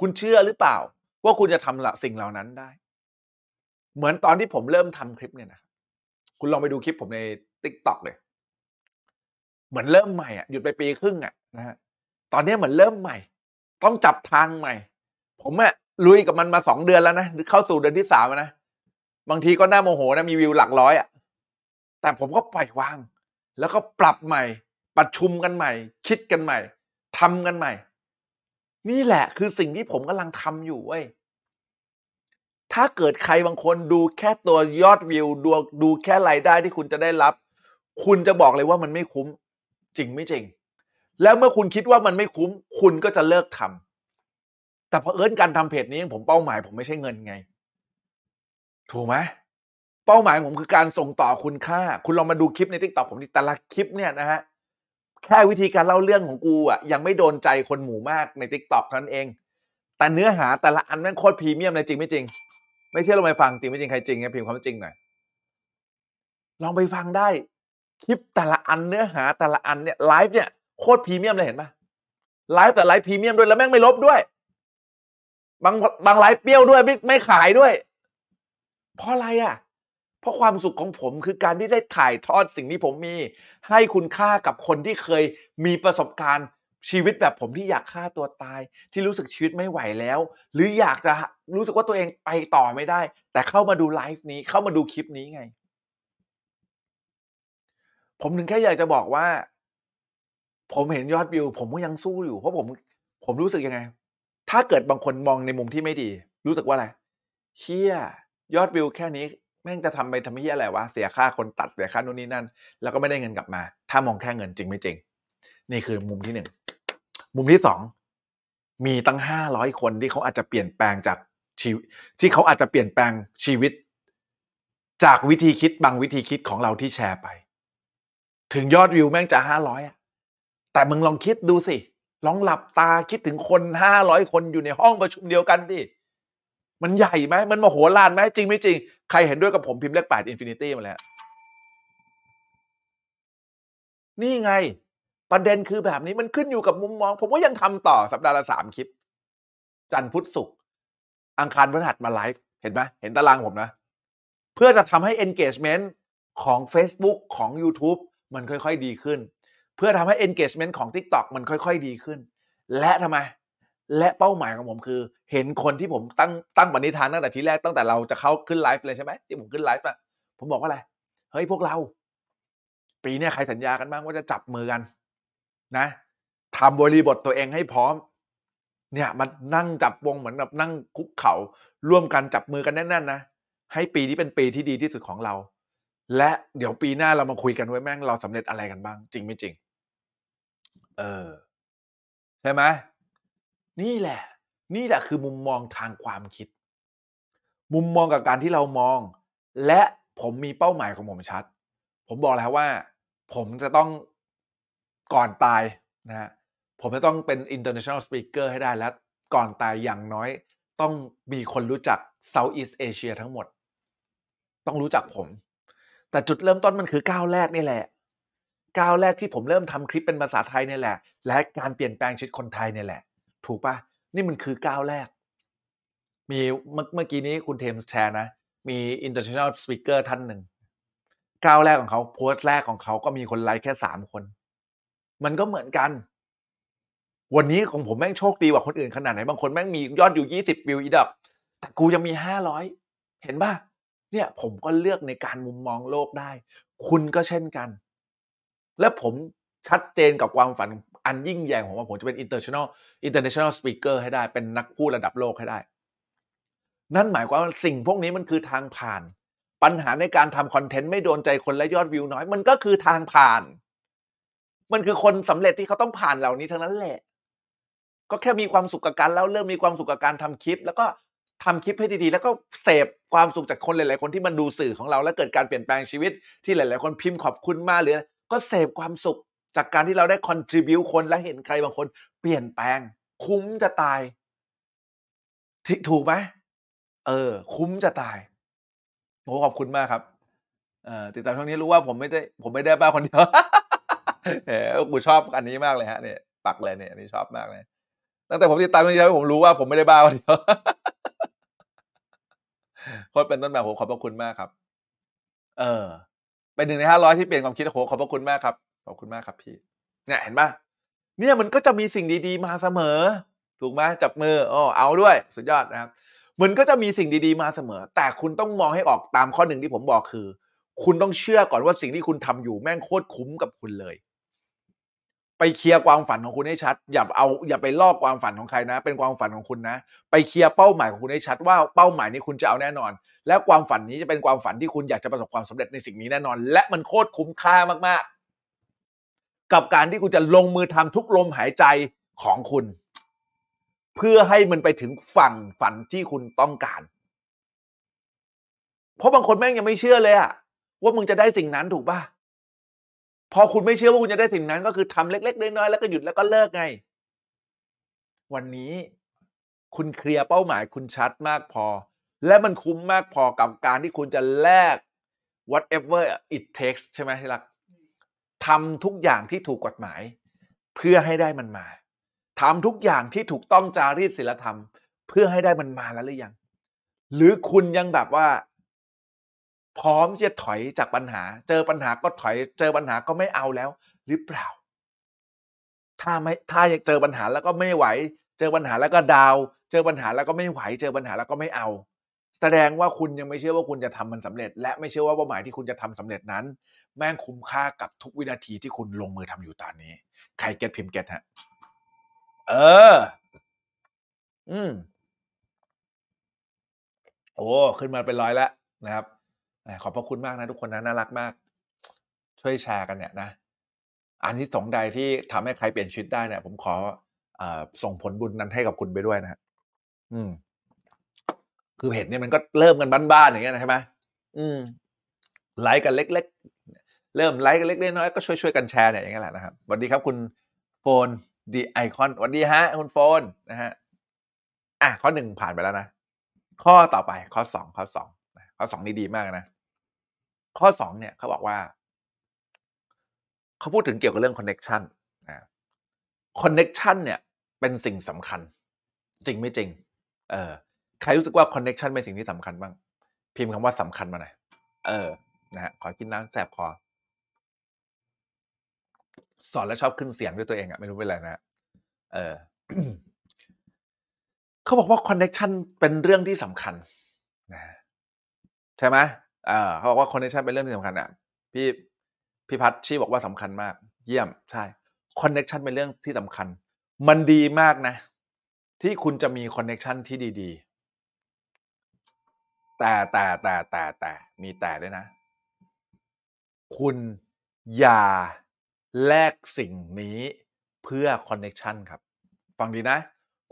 Speaker 3: คุณเชื่อหรือเปล่า ว่าคุณจะทำสิ่งเหล่านั้นได้ เหมือนตอนที่ผมเริ่มทำคลิปเนี่ยนะคุณลองไปดูคลิปผมในติ๊กต็อกเลย เหมือนเริ่มใหม่อะหยุดไปปีครึ่งอะนะฮะตอนนี้เหมือนเริ่มใหม่ ต้องจับทางใหม่ ผมอะลุยกับมันมาสองเดือนแล้วนะเข้าสู่เดือนที่สามนะบางทีก็น่าโมโหนะมีวิวหลักร้อยอะแต่ผมก็ปล่อยวาง แล้วก็ปรับใหม่ ประชุมกันใหม่ คิดกันใหม่ทำกันใหม่ นี่แหละคือสิ่งที่ผมกำลังทำอยู่เว้ยถ้าเกิดใครบางคนดูแค่ตัวยอดวิวดูดูแค่รายได้ที่คุณจะได้รับ คุณจะบอกเลยว่ามันไม่คุ้ม จริงไม่จริง แล้วเมื่อคุณคิดว่ามันไม่คุ้ม คุณก็จะเลิกทำแต่เพราะเอิญการทำเพจนี้ผมเป้าหมาย ผมไม่ใช่เงินไง ถูกไหมเป้าหมายผมคือการส่งต่อคุณค่า คุณลองมาดูคลิปใน TikTok ผมที่แต่ละคลิปเนี่ยนะฮะแค่วิธีการเล่าเรื่องของกูอะยังไม่โดนใจคนหมู่มากใน TikTok นั้นเอง แต่เนื้อหาแต่ละอันแม่งโคตรพรีเมียมเลยจริงไม่จริง ไม่เชื่อลองไปฟังจริงไม่จริงใครจริงเนี่ยพิมพ์คำว่าจริงหน่อยลองไปฟังได้ คลิปแต่ละอันเนื้อหาแต่ละอันเนี่ยไลฟ์เนี่ยโคตรพรีเมียมเลยเห็นปะไลฟ์แต่ไลฟ์พรีเมียมด้วยแล้วแม่งไม่ลบด้วย บางบางไลฟ์ pure ด้วยไม่ไม่ขายด้วย เพราะอะไรอะ เพราะความสุขของผมคือการที่ได้ถ่ายทอดสิ่งที่ผมมี ให้คุณค่ากับคนที่เคยมีประสบการณ์ชีวิตแบบผมที่อยากฆ่าตัวตาย ที่รู้สึกชีวิตไม่ไหวแล้ว หรืออยากจะรู้สึกว่าตัวเองไปต่อไม่ได้ แต่เข้ามาดูไลฟ์นี้เข้ามาดูคลิปนี้ไง ผมถึงแค่อยากจะบอกว่า ผมเห็นยอดวิว ผมก็ยังสู้อยู่ เพราะผม ผมรู้สึกยังไง ถ้าเกิดบางคนมองในมุมที่ไม่ดี รู้สึกว่าอะไรเชี่ยยอดวิวแค่นี้แม่งจะทำไปทำเฮียอะไรวะเสียค่าคนตัดเสียค่านู่นนี่นั่น แล้วก็ไม่ได้เงินกลับมา ถ้ามองแค่เงินจริงไม่จริง นี่คือมุมที่หนึ่งมุมที่สองมีตั้งห้าร้อยคนที่เขาอาจจะเปลี่ยนแปลงจากชีวิตที่เขาอาจจะเปลี่ยนแปลงชีวิต จากวิธีคิดบางวิธีคิดของเราที่แชร์ไป ถึงยอดวิวแม่งจะห้าร้อยอะแต่มึงลองคิดดูสิ ลองหลับตาคิดถึงคนห้าร้อยคนอยู่ในห้องประชุมเดียวกันดิมันใหญ่ไหมมันมโหฬารไหมจริงไม่จริง ใครเห็นด้วยกับผมพิมพ์เลขแปด infinity มาแล้ว นี่ไง ประเด็นคือแบบนี้มันขึ้นอยู่กับมุมมอง ผมก็ยังทำต่อสัปดาห์ละสามคลิป จันทร์พุธศุกร์อังคารพฤหัสมาไลฟ์เห็นไหมเห็นตารางผมนะ เพื่อจะทำให้ engagement ของ Facebook ของ YouTube มันค่อยๆดีขึ้น เพื่อทำให้ engagement ของ TikTok มันค่อย ๆ ดีขึ้น และทำไม และเป้าหมายของผมคือ เห็นคนที่ผมตั้งตั้งปณิธานตั้งแต่ทีแรกตั้งแต่เราจะเข้าขึ้นไลฟ์เลยใช่ไหมที่ผมขึ้นไลฟ์อะผมบอกว่าอะไรเฮ้ยพวกเรา ปีนี้ใครสัญญากันบ้างว่าจะจับมือกัน นะทำบริบทตัวเองให้พร้อม เนี่ยมันนั่งจับวงเหมือนแบบนั่งคุกเข่าร่วมกันจับมือกันแน่นๆนะให้ปีนี้เป็นปีที่ดีที่สุดของเรา และเดี๋ยวปีหน้าเรามาคุยกันไว้แม่งเราสำเร็จอะไรกันบ้าง จริงไม่จริง เออ ใช่ไหมนี่แหละ นี่แหละคือมุมมองทางความคิด มุมมองกับการที่เรามอง และผมมีเป้าหมายของผมชัด ผมบอกแล้วว่า ผมจะต้องก่อนตายนะฮะผมจะต้องเป็น international speaker ให้ได้แล้ว ก่อนตายอย่างน้อย ต้องมีคนรู้จัก Southeast Asia ทั้งหมด ต้องรู้จักผม แต่จุดเริ่มต้นมันคือก้าวแรกนี่แหละก้าวแรกที่ผมเริ่มทำคลิปเป็นภาษาไทยนี่แหละ และการเปลี่ยนแปลงชีวิตคนไทยนี่แหละ ถูกปะนี่มันคือก้าวแรก มีเมื่อเมื่อกี้นี้คุณเทมส์แชร์นะ มี international speaker ท่านหนึ่งก้าวแรกของเขาโพสต์แรกของเขาก็มีคนไลค์แค่สามคน มันก็เหมือนกัน วันนี้ของผมแม่งโชคดีกว่าคนอื่นขนาดไหนบางคนแม่งมียอดอยู่ยี่สิบวิวอีดับแต่กูยังมีห้าร้อยเห็นป่ะ เนี่ยผมก็เลือกในการมุมมองโลกได้ คุณก็เช่นกัน และผมชัดเจนกับความฝันอันยิ่งใหญ่ของผมว่าผมจะเป็น international international speaker ให้ได้เป็นนักพูดระดับโลกให้ได้ นั่นหมายความว่าสิ่งพวกนี้มันคือทางผ่าน ปัญหาในการทำคอนเทนต์ไม่โดนใจคนและยอดวิวน้อย มันก็คือทางผ่าน มันคือคนสำเร็จที่เขาต้องผ่านเหล่านี้ทั้งนั้นแหละ ก็แค่มีความสุขกับการแล้วเริ่มมีความสุขกับการทำคลิป แล้วก็ ทำคลิปให้ดีๆ แล้วก็เสพความสุขจากคนหลายๆคนที่มันดูสื่อของเรา แล้วเกิดการเปลี่ยนแปลงชีวิตที่หลายๆคนพิมพ์ขอบคุณมากหรือก็เสพความสุขจากการที่เราได้ contribu คนและเห็นใครบางคน เปลี่ยนแปลง คุ้มจะตายถูกไหมเออ คุ้มจะตายโอ้ขอบคุณมากครับเออติดตามช่องนี้รู้ว่าผมไม่ได้ ผมไม่ได้บ้าคนเดียวเออกูชอบอันนี้มากเลยฮะเนี่ยปักเลยเนี่ยอันนี้ชอบมากเลยตั้งแต่ผมติดตามช่องนี้แล้วผมรู้ว่าผมไม่ได้บ้าคนเดียว โคตรเป็นต้นแบบผมขอบพระคุณมากครับ เออ เป็นหนึ่งในห้าร้อยที่เปลี่ยนความคิดโอ้โหขอบพระคุณมากครับขอบคุณมากครับพี่เนี่ยเห็นปะเนี่ยมันก็จะมีสิ่งดีๆมาเสมอ ถูกไหมจับมืออ๋อเอาด้วย สุดยอดนะครับ มันก็จะมีสิ่งดีๆมาเสมอ แต่คุณต้องมองให้ออกตามข้อหนึ่งที่ผมบอกคือ คุณต้องเชื่อก่อนว่าสิ่งที่คุณทำอยู่แม่งโคตรคุ้มกับคุณเลย ไปเคลียร์ความฝันของคุณให้ชัด อย่าเอาอย่าไปลอกความฝันของใครนะ เป็นความฝันของคุณนะ ไปเคลียร์เป้าหมายของคุณให้ชัดว่าเป้าหมายนี้คุณจะเอาแน่นอน และความฝันนี้จะเป็นความฝันที่คุณอยากจะประสบความสำเร็จในสิ่งนี้แน่นอน และมันโคตรคุ้มค่ามากๆ กับการที่คุณจะลงมือทำทุกลมหายใจของคุณ เพื่อให้มันไปถึงฝั่งฝันที่คุณต้องการ เพราะบางคนแม่งยังไม่เชื่อเลยอะว่ามึงจะได้สิ่งนั้นถูกป่ะ พอคุณไม่เชื่อว่าคุณจะได้สิ่งนั้น ก็คือทำเล็ก ๆ น้อยๆแล้วก็หยุดแล้วก็เลิกไง วันนี้คุณเคลียร์เป้าหมายคุณชัดมากพอ และมันคุ้มมากพอกับการที่คุณจะแลก whatever it takes ใช่ไหมที่รักทำทุกอย่างที่ถูกกฎหมาย เพื่อให้ได้มันมาทำทุกอย่างที่ถูกต้องจารีตศีลธรรม เพื่อให้ได้มันมาแล้วหรือยัง หรือคุณยังแบบว่า พร้อมที่จะถอยจากปัญหา เจอปัญหาก็ถอย เจอปัญหาก็ไม่เอาแล้ว หรือเปล่า ถ้าไม่ถ้ายังเจอปัญหาแล้วก็ไม่ไหว เจอปัญหาแล้วก็ดาว เจอปัญหาแล้วก็ไม่ไหว เจอปัญหาแล้วก็ไม่เอา แสดงว่าคุณยังไม่เชื่อว่าคุณจะทำมันสำเร็จ และไม่เชื่อว่าเป้าหมายที่คุณจะทำสำเร็จนั้น แม่งคุ้มค่ากับทุกวินาทีที่คุณลงมือทำอยู่ตอนนี้ ใครเก็ตพิมพ์เก็ตฮะ เออ อืมโอ้ขึ้นมาเป็นร้อยแล้วนะครับ ขอบพระคุณมากนะทุกคนนะน่ารักมาก ช่วยแชร์กันเนี่ยนะ อันนี้สงใดที่ทำให้ใครเปลี่ยนชีวิตได้เนี่ย ผมขออส่งผลบุญนั้นให้กับคุณไปด้วยนะฮะอืม คือเพจเนี่ยมันก็เริ่มกันบ้านๆอย่างเงี้ยนะใช่ไหมอืมไลค์กันเล็ก ๆ เริ่มไลค์กันเล็กๆน้อยๆก็ช่วยๆกันแชร์เนี่ยอย่างเงี้ยแหละนะครับสวัสดีครับคุณโฟนดีไอคอนสวัสดีฮะ คุณโฟนนะฮะอะข้อหนึ่งผ่านไปแล้วนะข้อต่อไปข้อสองข้อสองข้อสองนี่ดีมากนะ ข้อสองเนี่ยเขาบอกว่า เขาพูดถึงเกี่ยวกับเรื่อง connection นะ connection เนี่ย เป็นสิ่งสำคัญ จริงไม่จริง เออใครรู้สึกว่า connection เป็นสิ่งที่สำคัญบ้าง พิมพ์คำว่าสำคัญมาหน่อย เออ นะฮะ ขอกินน้ำแสบคอ สอนแล้วชอบขึ้นเสียงด้วยตัวเองอะไม่รู้เป็นไรนะ เออเขาบอกว่า connection เป็นเรื่องที่สำคัญนะใช่ไหม เออเขาบอกว่า connection เป็นเรื่องที่สำคัญอะพี่พี่พัชชี่บอกว่าสำคัญมาก เยี่ยมใช่ connection เป็นเรื่องที่สำคัญ มันดีมากนะ ที่คุณจะมี connection ที่ดีๆ แต่แต่แต่แต่แต่มีแต่ด้วยนะ คุณอย่าแลกสิ่งนี้เพื่อ connection ครับ ฟังดีนะ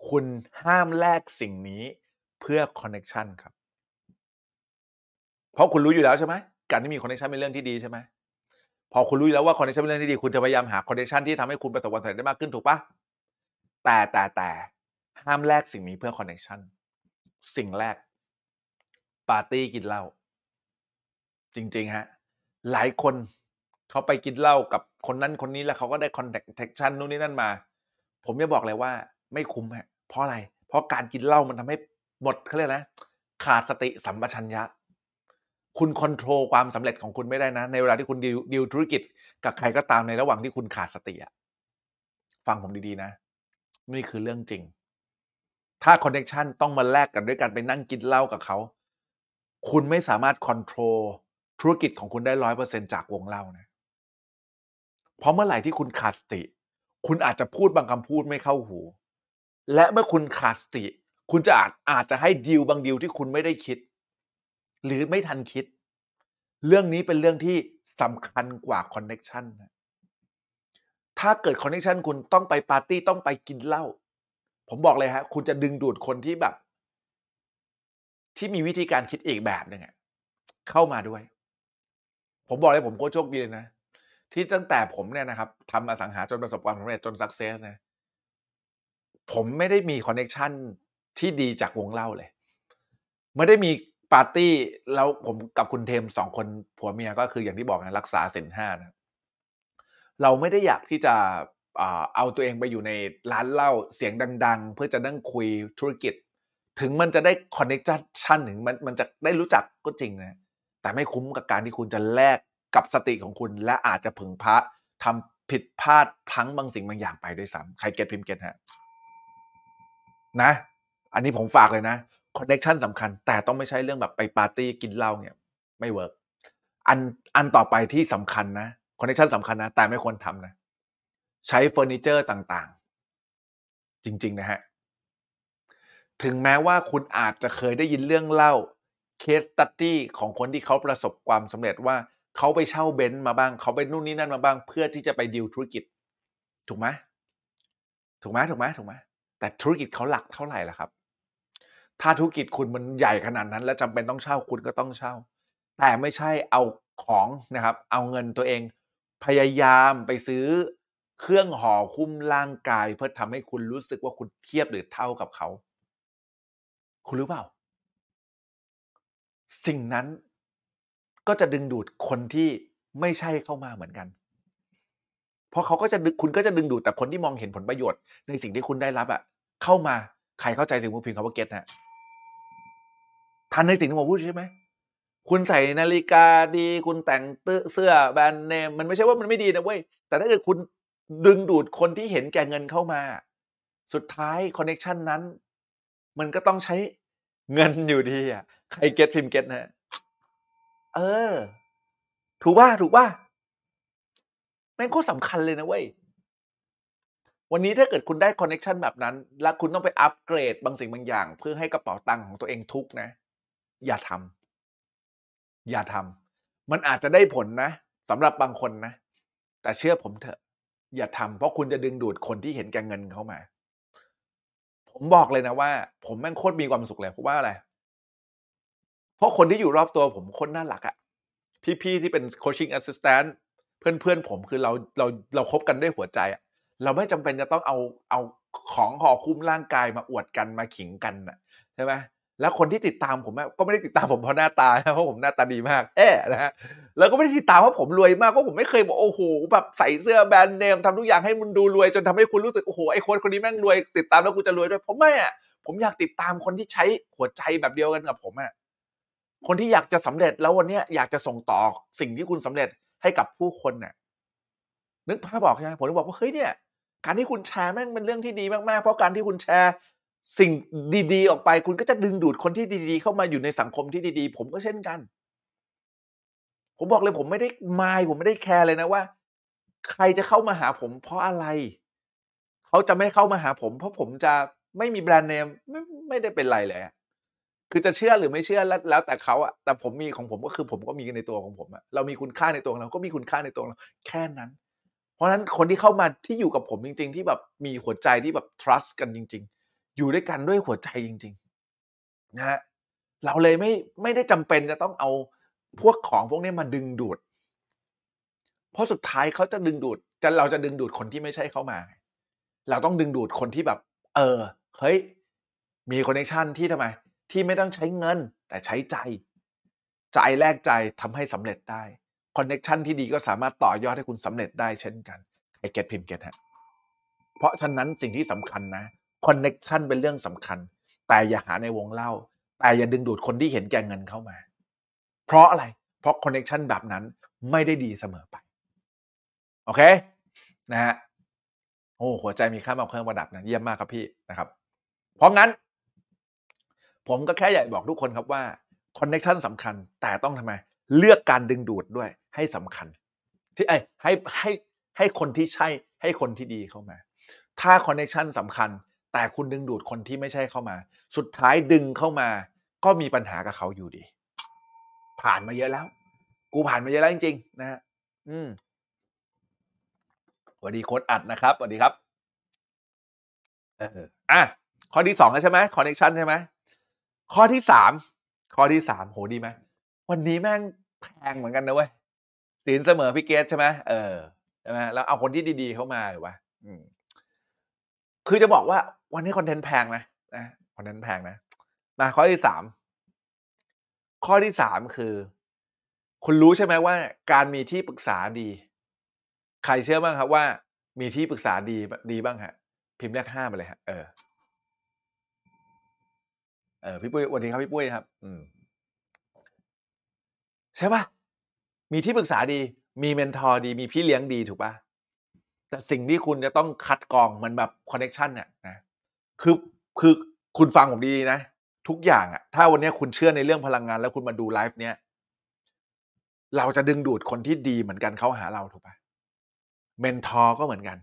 Speaker 3: คุณห้ามแลกสิ่งนี้เพื่อ connection ครับ เพราะคุณรู้อยู่แล้วใช่ไหมการที่มีคอนเนคชันเป็นเรื่องที่ดีใช่ไหมพอคุณรู้แล้วว่า connection เป็นเรื่องที่ดีคุณจะพยายามหา connection ที่ทำให้คุณประสบความสำเร็จได้มากขึ้นถูกปะแต่แต่แต่ห้ามแลกสิ่งนี้เพื่อ connection สิ่งแรก ปาร์ตี้กินเหล้าจริง ๆ ฮะ หลายคนเขาไปกินเหล้ากับคนนั้นคนนี้แล้วเขาก็ได้ connection นู่นนี่นั่นมา ผมจะบอกเลยว่า ไม่คุ้มฮะเพราะอะไร เพราะการกินเหล้ามันทำให้หมดเขาเรียกนะขาดสติสัมปชัญญะ คุณ control ความสำเร็จของคุณไม่ได้นะ ในเวลาที่คุณดีลดีลธุรกิจกับใครก็ตามในระหว่างที่คุณขาดสติอะฟังผมดีๆนะ นี่คือเรื่องจริง ถ้าคอนเน t ชันต้องมาแลกกันด้วยการไปนั่งกินเหล้ากับเขา คุณไม่สามารถ control ธุรกิจของคุณได้ร้อยเปอร์เซ็นจากวงเหล้านะ เพราะเมื่อไหร่ที่คุณขาดสติ คุณอาจจะพูดบางคำพูดไม่เข้าหู และเมื่อคุณขาดสติ คุณจะอาจอาจจะให้ดีลบางดีลที่คุณไม่ได้คิด หรือไม่ทันคิด เรื่องนี้เป็นเรื่องที่สำคัญกว่า connection นะถ้าเกิด connection คุณต้องไปปาร์ตี้ต้องไปกินเหล้าผมบอกเลยฮะ คุณจะดึงดูดคนที่แบบ ที่มีวิธีการคิดอีกแบบหนึ่งเข้ามาด้วย ผมบอกเลยผมโคตรโชคดีเลยนะ ที่ตั้งแต่ผมเนี่ยนะครับทำอสังหาจนประสบความสำเร็จจน success นะผมไม่ได้มี connection ที่ดีจากวงเหล้าเลย ไม่ได้มี ปาร์ตี้แล้วผมกับคุณเทมสองคนผัวเมียก็คืออย่างที่บอกนะรักษาศีลห้านะเราไม่ได้อยากที่จะเอาตัวเองไปอยู่ในร้านเหล้าเสียงดัง ๆ เพื่อจะนั่งคุยธุรกิจ ถึงมันจะได้ connection ถึงมันมันจะได้รู้จักก็จริงนะแต่ไม่คุ้มกับการที่คุณจะแลกกับสติของคุณ และอาจจะผึ่งพระทำผิดพลาดพลั้งบางสิ่งบางอย่างไปด้วยซ้ำใคร get พิมพ์ get ฮะนะ อันนี้ผมฝากเลยนะ connection สำคัญ แต่ต้องไม่ใช่เรื่องแบบไปปาร์ตี้กินเหล้าเนี่ย ไม่ work อันอันต่อไปที่สำคัญนะ connection สำคัญนะ แต่ไม่ควรทำนะ ใช้เฟอร์นิเจอร์ต่างๆ จริง ๆ นะฮะ ถึงแม้ว่าคุณอาจจะเคยได้ยินเรื่องเล่า case study ของคนที่เขาประสบความสำเร็จว่าเขาไปเช่าเบนซ์มาบ้าง เขาไปนู่นนี่นั่นมาบ้าง เพื่อที่จะไปดีลธุรกิจถูกไหมถูกไหมถูกไหมถูกไหมแต่ธุรกิจเขาหลักเท่าไหร่ล่ะครับ ถ้าธุรกิจคุณมันใหญ่ขนาดนั้น และจำเป็นต้องเช่าคุณก็ต้องเช่า แต่ไม่ใช่เอาของนะครับ เอาเงินตัวเอง พยายามไปซื้อเครื่องห่อคุ้มร่างกาย เพื่อทำให้คุณรู้สึกว่าคุณเทียบหรือเท่ากับเขา คุณรู้เปล่า สิ่งนั้นก็จะดึงดูดคนที่ไม่ใช่เข้ามาเหมือนกัน เพราะเขาก็จะดึงคุณก็จะดึงดูดแต่คนที่มองเห็นผลประโยชน์ ในสิ่งที่คุณได้รับอะเข้ามาใครเข้าใจสิ่งที่พิมพ์คำว่าเก็ตนะ ทันในสิ่งที่ผมพูดใช่ไหมคุณใส่นาฬิกาดี คุณแต่งเสื้อแบรนด์เนมมันไม่ใช่ว่ามันไม่ดีนะเว้ยแต่ถ้าเกิดคุณดึงดูดคนที่เห็นแก่เงินเข้ามา สุดท้ายคอนเน็ชันนั้น มันก็ต้องใช้เงินอยู่ดีอะใคร get พิมพ์ get นะเออ ถูกว่าถูกว่าแม่งโคตรสำคัญเลยนะเว้ยวันนี้ถ้าเกิดคุณได้ connection แบบนั้น แล้วคุณต้องไปอัปเกรดบางสิ่งบางอย่าง เพื่อให้กระเป๋าตังค์ของตัวเองทุกข์นะ อย่าทำอย่าทำมันอาจจะได้ผลนะสำหรับบางคนนะ แต่เชื่อผมเถอะ อย่าทำเพราะคุณจะดึงดูดคนที่เห็นแก่เงินเข้ามา ผมบอกเลยนะว่า ผมแม่งโคตรมีความสุขเลยเพราะว่าอะไร เพราะคนที่อยู่รอบตัวผมคนน่ารักอะพี่ๆที่เป็น coaching assistant เพื่อนๆผมคือเราเราเราคบกันด้วยหัวใจอะเราไม่จำเป็นจะต้องเอาเอาของห่อหุ้มร่างกายมาอวดกันมาขิงกันอะใช่ไหม แล้วคนที่ติดตามผมก็ไม่ได้ติดตามผมเพราะหน้าตานะเพราะผมหน้าตาดีมากแอ่นะฮะแล้วก็ไม่ได้ติดตามเพราะผมรวยมากเพราะผมไม่เคยบอกโอ้โหแบบใส่เสื้อแบรนด์เนมทำทุกอย่างให้มันดูรวยจนทำให้คุณรู้สึกโอ้โหไอ้คนคนนี้แม่งรวยติดตามแล้วกูจะรวยด้วยผมไม่อะผมอยากติดตามคนที่ใช้หัวใจแบบเดียวกันกับผมอะคนที่อยากจะสำเร็จแล้ววันเนี้ยอยากจะส่งต่อสิ่งที่คุณสำเร็จให้กับผู้คนน่ะนึกภาพบอกใช่ไหมผมบอกว่าเฮ้ยเนี่ยการที่คุณแชร์แม่งเป็นเรื่องที่ดีมากๆ เพราะการที่คุณแชร์ สิ่งดีๆ ออกไป คุณก็จะดึงดูดคนที่ดีๆ เข้ามาอยู่ในสังคมที่ดีๆ ผมก็เช่นกัน ผมบอกเลยผมไม่ได้มายผมไม่ได้แคร์เลยนะว่า ใครจะเข้ามาหาผม เพราะอะไร เขาจะไม่เข้ามาหาผม เพราะผมจะไม่มีแบรนด์เนมไม่ไม่ได้เป็นไรเลยคือจะเชื่อหรือไม่เชื่อแล้วแล้วแต่เขาอะแต่ผมมีของผมก็คือผมก็มีในตัวของผมอะเรามีคุณค่าในตัวเราก็มีคุณค่าในตัวเราแค่นั้น เพราะฉะนั้นคนที่เข้ามาที่อยู่กับผมจริง ๆ ที่แบบมีหัวใจที่แบบ trust กันจริง ๆ อยู่ด้วยกันด้วยหัวใจจริง ๆ นะฮะเราเลยไม่ไม่ได้จำเป็นจะต้องเอาพวกของพวกนี้มาดึงดูด เพราะสุดท้ายเขาจะดึงดูดจะเราจะดึงดูดคนที่ไม่ใช่เข้ามา เราต้องดึงดูดคนที่แบบ เออเฮ้ยมี connection ที่ทำไม ที่ไม่ต้องใช้เงิน แต่ใช้ใจ ใจแลกใจทำให้สำเร็จได้ connection ที่ดีก็สามารถต่อยอดให้คุณสำเร็จได้เช่นกันใคร get พิมพ์ get ฮะเพราะฉะนั้นสิ่งที่สำคัญนะ connection เป็นเรื่องสำคัญ แต่อย่าหาในวงเหล้า แต่อย่าดึงดูดคนที่เห็นแก่เงินเข้ามา เพราะอะไร เพราะ connection แบบนั้นไม่ได้ดีเสมอไป โอเค นะฮะ โอ้หัวใจมีค่ามากกว่าเครื่องประดับนะเยี่ยมมากครับพี่นะครับ เพราะงั้น ผมก็แค่อยากบอกทุกคนครับว่า connection สำคัญ แต่ต้องทำไม เลือกการดึงดูดด้วยให้สำคัญ ที่ไอ้ให้ให้ให้คนที่ใช่ให้คนที่ดีเข้ามา ถ้า connection สำคัญ แต่คุณดึงดูดคนที่ไม่ใช่เข้ามา สุดท้ายดึงเข้ามา ก็มีปัญหากับเขาอยู่ดี ผ่านมาเยอะแล้ว กูผ่านมาเยอะแล้วจริงๆนะฮะอืมสวัสดีโค้ดอัดนะครับสวัสดีครับเอออะข้อที่สองแล้วใช่ไหมคอนเน t ชันใช่ไหมข้อที่สามข้อที่สามโหดีไหมวันนี้แม่งแพงเหมือนกันนะเว้ยสินเสมอพี่เกตใช่ไหมเออใช่ไหมแล้วเอาคนที่ดีๆเข้ามาหรือวะอืมคือจะบอกว่า วันนี้คอนเทนต์แพงนะนะคอนเทนต์แพงนะมาข้อที่สามข้อที่สามคือ คุณรู้ใช่ไหมว่า การมีที่ปรึกษาดี ใครเชื่อบ้างครับว่า มีที่ปรึกษาดีดีบ้างฮะ พิมพ์เลขห้ามาเลยฮะเออเออพี่ปุ้ยวัสดีครับพี่ปุ้ยครับ อืมใช่ปะมีที่ปรึกษาดี มี mentor ดี มีพี่เลี้ยงดีถูกปะแต่สิ่งที่คุณจะต้องคัดกรองมันแบบ connection เนี่ยนะ คือคือคุณฟังผมดีๆนะ ทุกอย่างอะถ้าวันนี้คุณเชื่อในเรื่องพลังงาน แล้วคุณมาดูไลฟ์เนี้ยเราจะดึงดูดคนที่ดีเหมือนกันเข้าหาเราถูกปะ mentor ก็เหมือนกัน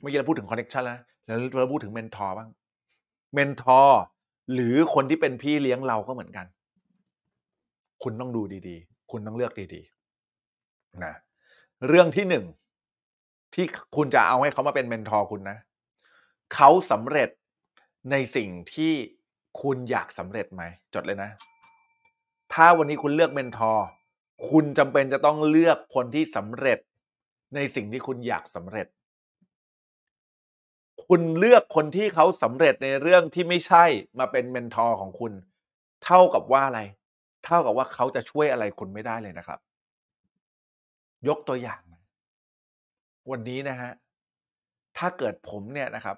Speaker 3: เมื่อกี้เราพูดถึง connection แล้วแล้วเราพูดถึง mentor บ้าง mentor หรือคนที่เป็นพี่เลี้ยงเราก็เหมือนกัน คุณต้องดูดีๆ คุณต้องเลือกดีๆนะเรื่องที่หนึ่งที่คุณจะเอาให้เขามาเป็น mentor คุณนะเขาสำเร็จ ในสิ่งที่คุณอยากสำเร็จไหม จดเลยนะ ถ้าวันนี้คุณเลือก mentor คุณจำเป็นจะต้องเลือกคนที่สำเร็จ ในสิ่งที่คุณอยากสำเร็จ คุณเลือกคนที่เขาสำเร็จในเรื่องที่ไม่ใช่มาเป็น mentor ของคุณ เท่ากับว่าอะไร เท่ากับว่าเขาจะช่วยอะไรคุณไม่ได้เลยนะครับ ยกตัวอย่าง วันนี้นะฮะถ้าเกิดผมเนี่ยนะครับ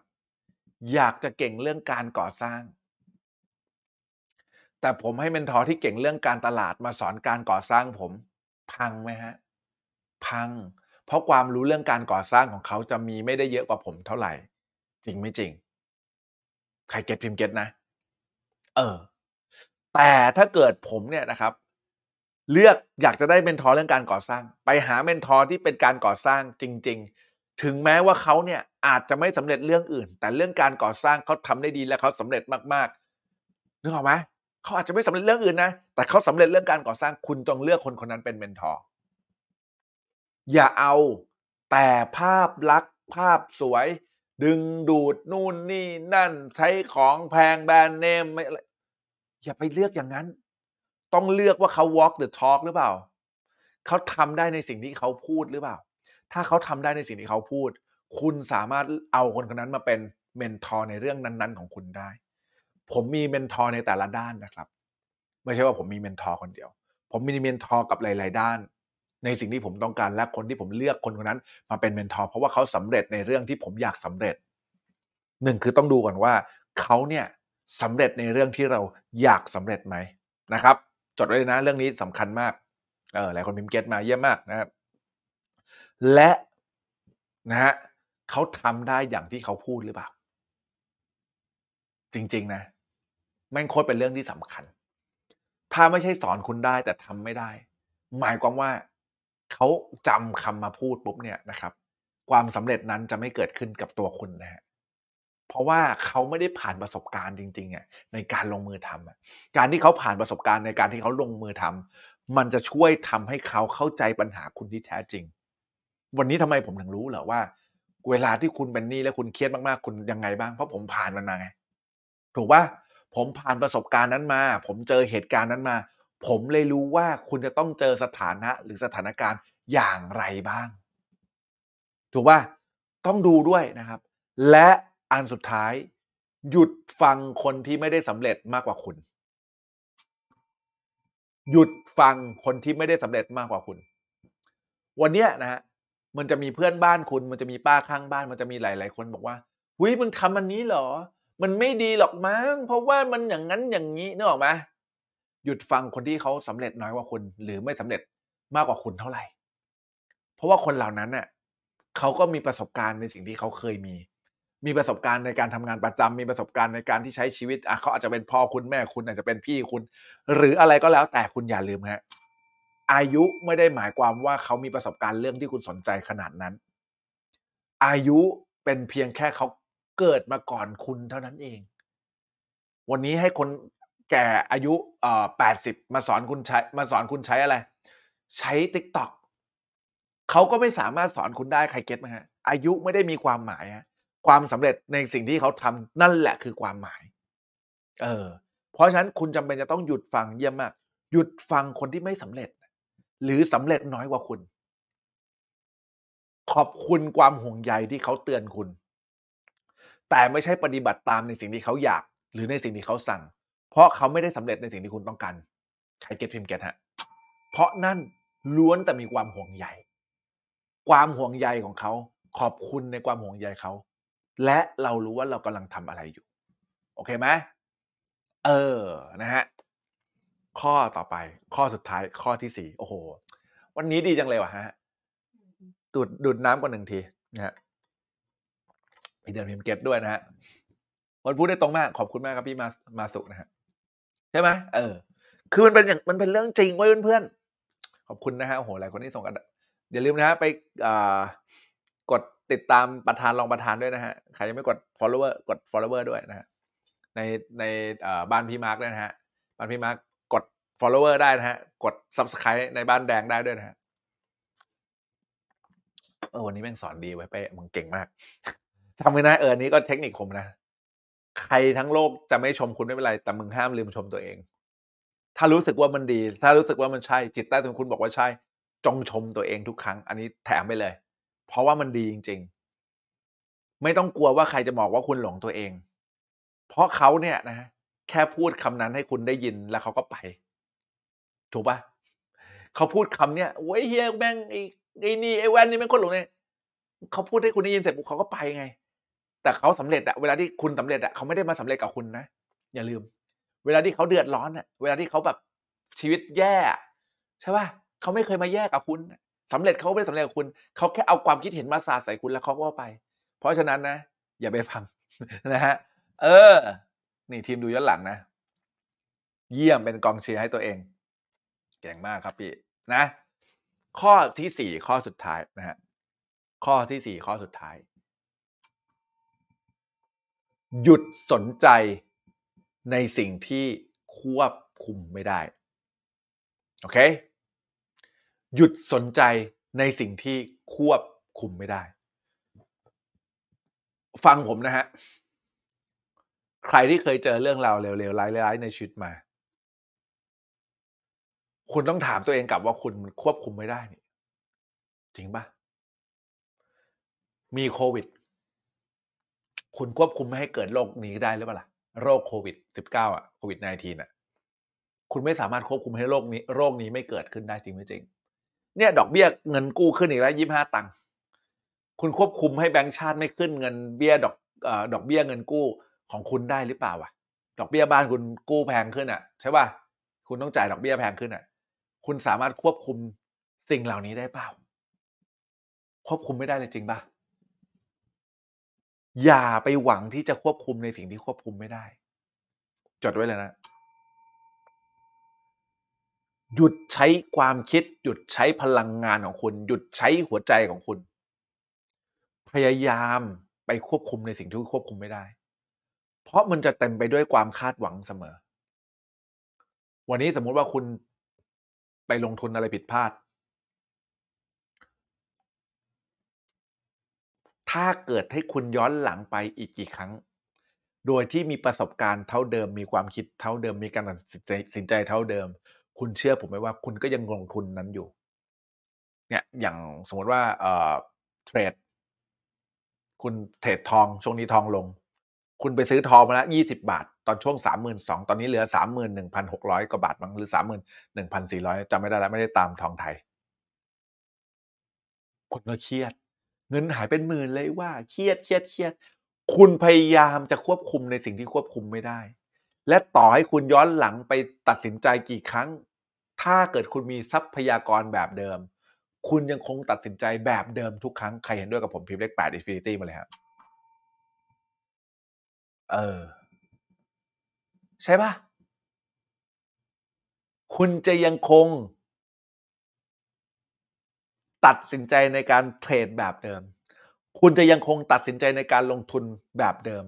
Speaker 3: อยากจะเก่งเรื่องการก่อสร้าง แต่ผมให้ mentor ที่เก่งเรื่องการตลาดมาสอนการก่อสร้างผม พังไหมฮะ พัง เพราะความรู้เรื่องการก่อสร้างของเขาจะมีไม่ได้เยอะกว่าผมเท่าไหร่ จริงไม่จริง ใคร get พิมพ์ get นะ เออ แต่ถ้าเกิดผมเนี่ยนะครับเลือกอยากจะได้ mentor เรื่องการก่อสร้าง ไปหา mentor ที่เป็นการก่อสร้างจริง ๆ ถึงแม้ว่าเขาเนี่ย อาจจะไม่สำเร็จเรื่องอื่น แต่เรื่องการก่อสร้างเขาทำได้ดีและเขาสำเร็จมากๆนึกออกไหมเขาอาจจะไม่สำเร็จเรื่องอื่นนะแต่เขาสำเร็จเรื่องการก่อสร้างคุณจงเลือกคนคนนั้นเป็น mentorอย่าเอาแต่ภาพลักษณ์ภาพสวย ดึงดูดนู่นนี่นั่นใช้ของแพงแบรนด์เนมไม่อะไรอย่าไปเลือกอย่างนั้น ต้องเลือกว่าเขา walk the talk หรือเปล่า เขาทำได้ในสิ่งที่เขาพูดหรือเปล่า ถ้าเขาทำได้ในสิ่งที่เขาพูด คุณสามารถเอาคนคนนั้นมาเป็น mentor ในเรื่องนั้นๆ ของคุณได้ ผมมี mentor ในแต่ละด้านนะครับ ไม่ใช่ว่าผมมี mentor คนเดียว ผมมี mentor กับหลาย ๆ ด้าน ในสิ่งที่ผมต้องการและคนที่ผมเลือกคนคนนั้น มาเป็น mentor เพราะว่าเขาสำเร็จในเรื่องที่ผมอยากสำเร็จหนึ่งคือต้องดูก่อนว่าเขาเนี่ยสำเร็จในเรื่องที่เราอยากสำเร็จไหมนะครับ จดไว้เลยนะเรื่องนี้สำคัญมากเออหลายคนพิมพ์เก็ตมาเยี่ยมมากนะครับและนะฮะ เขาทำได้อย่างที่เขาพูดหรือเปล่า จริง ๆ นะ แม่งโคตรเป็นเรื่องที่สำคัญ ถ้าไม่ใช่สอนคุณได้แต่ทำไม่ได้ หมายความว่าเขาจำคำมาพูดปุ๊บเนี่ยนะครับ ความสำเร็จนั้นจะไม่เกิดขึ้นกับตัวคุณนะฮะเพราะว่าเขาไม่ได้ผ่านประสบการณ์จริงๆอะในการลงมือทำอะการที่เขาผ่านประสบการณ์ในการที่เขาลงมือทำมันจะช่วยทำให้เขาเข้าใจปัญหาคุณที่แท้จริง วันนี้ทำไมผมถึงรู้เหรอว่า เวลาที่คุณเป็นหนี้และคุณเครียดมากๆ คุณยังไงบ้าง เพราะผมผ่านมันมาไง ถูกปะผมผ่านประสบการณ์นั้นมา ผมเจอเหตุการณ์นั้นมา ผมเลยรู้ว่าคุณจะต้องเจอสถานะหรือสถานการณ์อย่างไรบ้าง ถูกปะต้องดูด้วยนะครับ และอันสุดท้าย หยุดฟังคนที่ไม่ได้สำเร็จมากกว่าคุณ หยุดฟังคนที่ไม่ได้สำเร็จมากกว่าคุณ วันเนี้ยนะฮะ มันจะมีเพื่อนบ้านคุณ มันจะมีป้าข้างบ้าน มันจะมีหลาย ๆ คนบอกว่าหุยมึงทำอันนี้เหรอ มันไม่ดีหรอกมั้ง เพราะว่ามันอย่างนั้นอย่างนี้นึกออกไหมหยุดฟังคนที่เขาสำเร็จน้อยกว่าคุณ หรือไม่สำเร็จมากกว่าคุณเท่าไหร่ เพราะว่าคนเหล่านั้นน่ะเขาก็มีประสบการณ์ในสิ่งที่เขาเคยมี มีประสบการณ์ในการทำงานประจำมีประสบการณ์ในการที่ใช้ชีวิตอะเขาอาจจะเป็นพ่อคุณแม่คุณอาจจะเป็นพี่คุณ หรืออะไรก็แล้วแต่คุณอย่าลืมฮะ อายุไม่ได้หมายความว่าเขามีประสบการณ์เรื่องที่คุณสนใจขนาดนั้น อายุเป็นเพียงแค่เขาเกิดมาก่อนคุณเท่านั้นเอง วันนี้ให้คนแก่อายุเอ่อแปดสิบมาสอนคุณใช้มาสอนคุณใช้อะไร ใช้ TikTok เขาก็ไม่สามารถสอนคุณได้ใคร get ไหมฮะอายุไม่ได้มีความหมายฮะความสำเร็จในสิ่งที่เขาทำนั่นแหละคือความหมาย เออ เพราะฉะนั้นคุณจำเป็นจะต้องหยุดฟังเยี่ยมมาก หยุดฟังคนที่ไม่สำเร็จ หรือสำเร็จน้อยกว่าคุณ ขอบคุณความห่วงใยที่เขาเตือนคุณ แต่ไม่ใช่ปฏิบัติตามในสิ่งที่เขาอยาก หรือในสิ่งที่เขาสั่ง เพราะเขาไม่ได้สำเร็จในสิ่งที่คุณต้องการใช้เก็ตพิมเก็ตฮะเพราะนั่นล้วนแต่มีความห่วงใยความห่วงใยของเขา ขอบคุณในความห่วงใยเขา และเรารู้ว่าเรากำลังทำอะไรอยู่ โอเคไหมเออนะฮะ ข้อต่อไป ข้อสุดท้ายข้อที่สี่โอ้โห วันนี้ดีจังเลยว่ะฮะดูดดูดน้ำกว่าหนึ่งทีนะฮะพี่เดินพิมเก็ตด้วยนะฮะวันพูดได้ตรงมาก ขอบคุณมากครับพี่มามาสุนะฮะใช่ไหมเออ คือมันเป็นอย่างมันเป็นเรื่องจริงไว้ยเพื่อนๆขอบคุณนะฮะโอ้โหหลายคนที่ส่งกันอย่าลืมนะฮะไปอ่ากดติดตามประธานรองประธานด้วยนะฮะใครยังไม่กด follower กด follower ด้วยนะฮะในในอ่าบ้านพี่มาร์กด้วยนะฮะบ้านพี่มาร์ก follower ได้นะฮะ กด subscribe ในบ้านแดงได้ด้วยนะฮะเออวันนี้แม่งสอนดีไว้เป้มึงเก่งมากทำไงนะเออนนี้ก็เทคนิคผมนะ ใครทั้งโลกจะไม่ชมคุณไม่เป็นไร แต่มึงห้ามลืมชมตัวเอง ถ้ารู้สึกว่ามันดี ถ้ารู้สึกว่ามันใช่ จิตใต้ของคุณบอกว่าใช่ จงชมตัวเองทุกครั้ง อันนี้แถมไปเลย เพราะว่ามันดีจริง ๆ ไม่ต้องกลัวว่าใครจะบอกว่าคุณหลงตัวเอง เพราะเขาเนี่ยนะแค่พูดคำนั้นให้คุณได้ยินแล้วเขาก็ไป ถูกปะเขาพูดคำเนี้ยโอ้ยเฮียแม่งไอ้ไอ้นี่ไอ้แว่นนี่แม่งคนหลงเนี่ยเขาพูดให้คุณได้ยินเสร็จปุ๊บเขาก็ไปไง แต่เขาสำเร็จอะเวลาที่คุณสำเร็จอะเขาไม่ได้มาสำเร็จกับคุณนะอย่าลืม เวลาที่เขาเดือดร้อนอะเวลาที่เขาแบบชีวิตแย่ใช่ป่ะเขาไม่เคยมาแย่กับคุณสำเร็จเขาไม่ได้สำเร็จกับคุณเขาแค่เอาความคิดเห็นมาสาดใส่คุณแล้วเขาก็ไป เพราะฉะนั้นนะอย่าไปฟังนะฮะเออ นี่ทีมดูย้อนหลังนะ เยี่ยมเป็นกองเชียร์ให้ตัวเอง เก่งมากครับพี่นะ ข้อที่สี่ข้อสุดท้ายนะฮะข้อที่สี่ข้อสุดท้าย หยุดสนใจในสิ่งที่ควบคุมไม่ได้ โอเค หยุดสนใจในสิ่งที่ควบคุมไม่ได้ ฟังผมนะฮะ ใครที่เคยเจอเรื่องราวเลวๆร้ายๆในชีวิตมา คุณต้องถามตัวเองกลับว่าคุณควบคุมไม่ได้นี่จริงปะมีโควิด คุณควบคุมไม่ให้เกิดโรคนี้ได้หรือเปล่าล่ะโรคโควิด -19 อะโควิด -19 อะคุณไม่สามารถควบคุมให้โรคนี้ โรคนี้ไม่เกิดขึ้นได้จริงไม่จริง เนี่ย ดอกเบี้ยเงินกู้ขึ้นอีกแล้วยี่ห้าตังค์คุณควบคุมให้แบงก์ชาติไม่ขึ้นเงินเบี้ยดอกเอ่อดอกเบี้ยเงินกู้ของคุณได้หรือเปล่าวะดอกเบี้ยบ้านคุณกู้แพงขึ้นอะ ใช่ป่ะคุณต้องจ่ายดอกเบี้ยแพงขึ้นอะ คุณสามารถควบคุมสิ่งเหล่านี้ได้เปล่า ควบคุมไม่ได้เลยจริงปะอย่าไปหวังที่จะควบคุมในสิ่งที่ควบคุมไม่ได้ จดไว้เลยนะ หยุดใช้ความคิด หยุดใช้พลังงานของคุณ หยุดใช้หัวใจของคุณ พยายามไปควบคุมในสิ่งที่ควบคุมไม่ได้ เพราะมันจะเต็มไปด้วยความคาดหวังเสมอ วันนี้สมมุติว่าคุณ ไปลงทุนอะไรผิดพลาด ถ้าเกิดให้คุณย้อนหลังไปอีกกี่ครั้ง โดยที่มีประสบการณ์เท่าเดิม มีความคิดเท่าเดิม มีการตัดสินใจเท่าเดิม คุณเชื่อผมไหมว่าคุณก็ยังลงทุนนั้นอยู่ เนี่ยอย่างสมมติว่าเอ่อเทรดคุณเทรดทองช่วงนี้ทองลง คุณไปซื้อทองมาแล้วยี่สิบาท ตอนช่วงสามหมื่นสองตอนนี้เหลือสามหมื่นหนึ่งพันหกร้อยกว่าบาทมั้งหรือสามหมื่นหนึ่งพันสี่ร้อยจำไม่ได้แล้วไม่ได้ตามทองไทย คุณก็เครียด เงินหายเป็นหมื่นเลยว่าเครียดเครียดเครียด คุณพยายามจะควบคุมในสิ่งที่ควบคุมไม่ได้ และต่อให้คุณย้อนหลังไปตัดสินใจกี่ครั้ง ถ้าเกิดคุณมีทรัพยากรแบบเดิม คุณยังคงตัดสินใจแบบเดิมทุกครั้งใครเห็นด้วยกับผมพิมพ์เลขแปด Infinity มาเลยครับ เออ ใช่ปะคุณจะยังคง ตัดสินใจในการเทรดแบบเดิม คุณจะยังคงตัดสินใจในการลงทุนแบบเดิม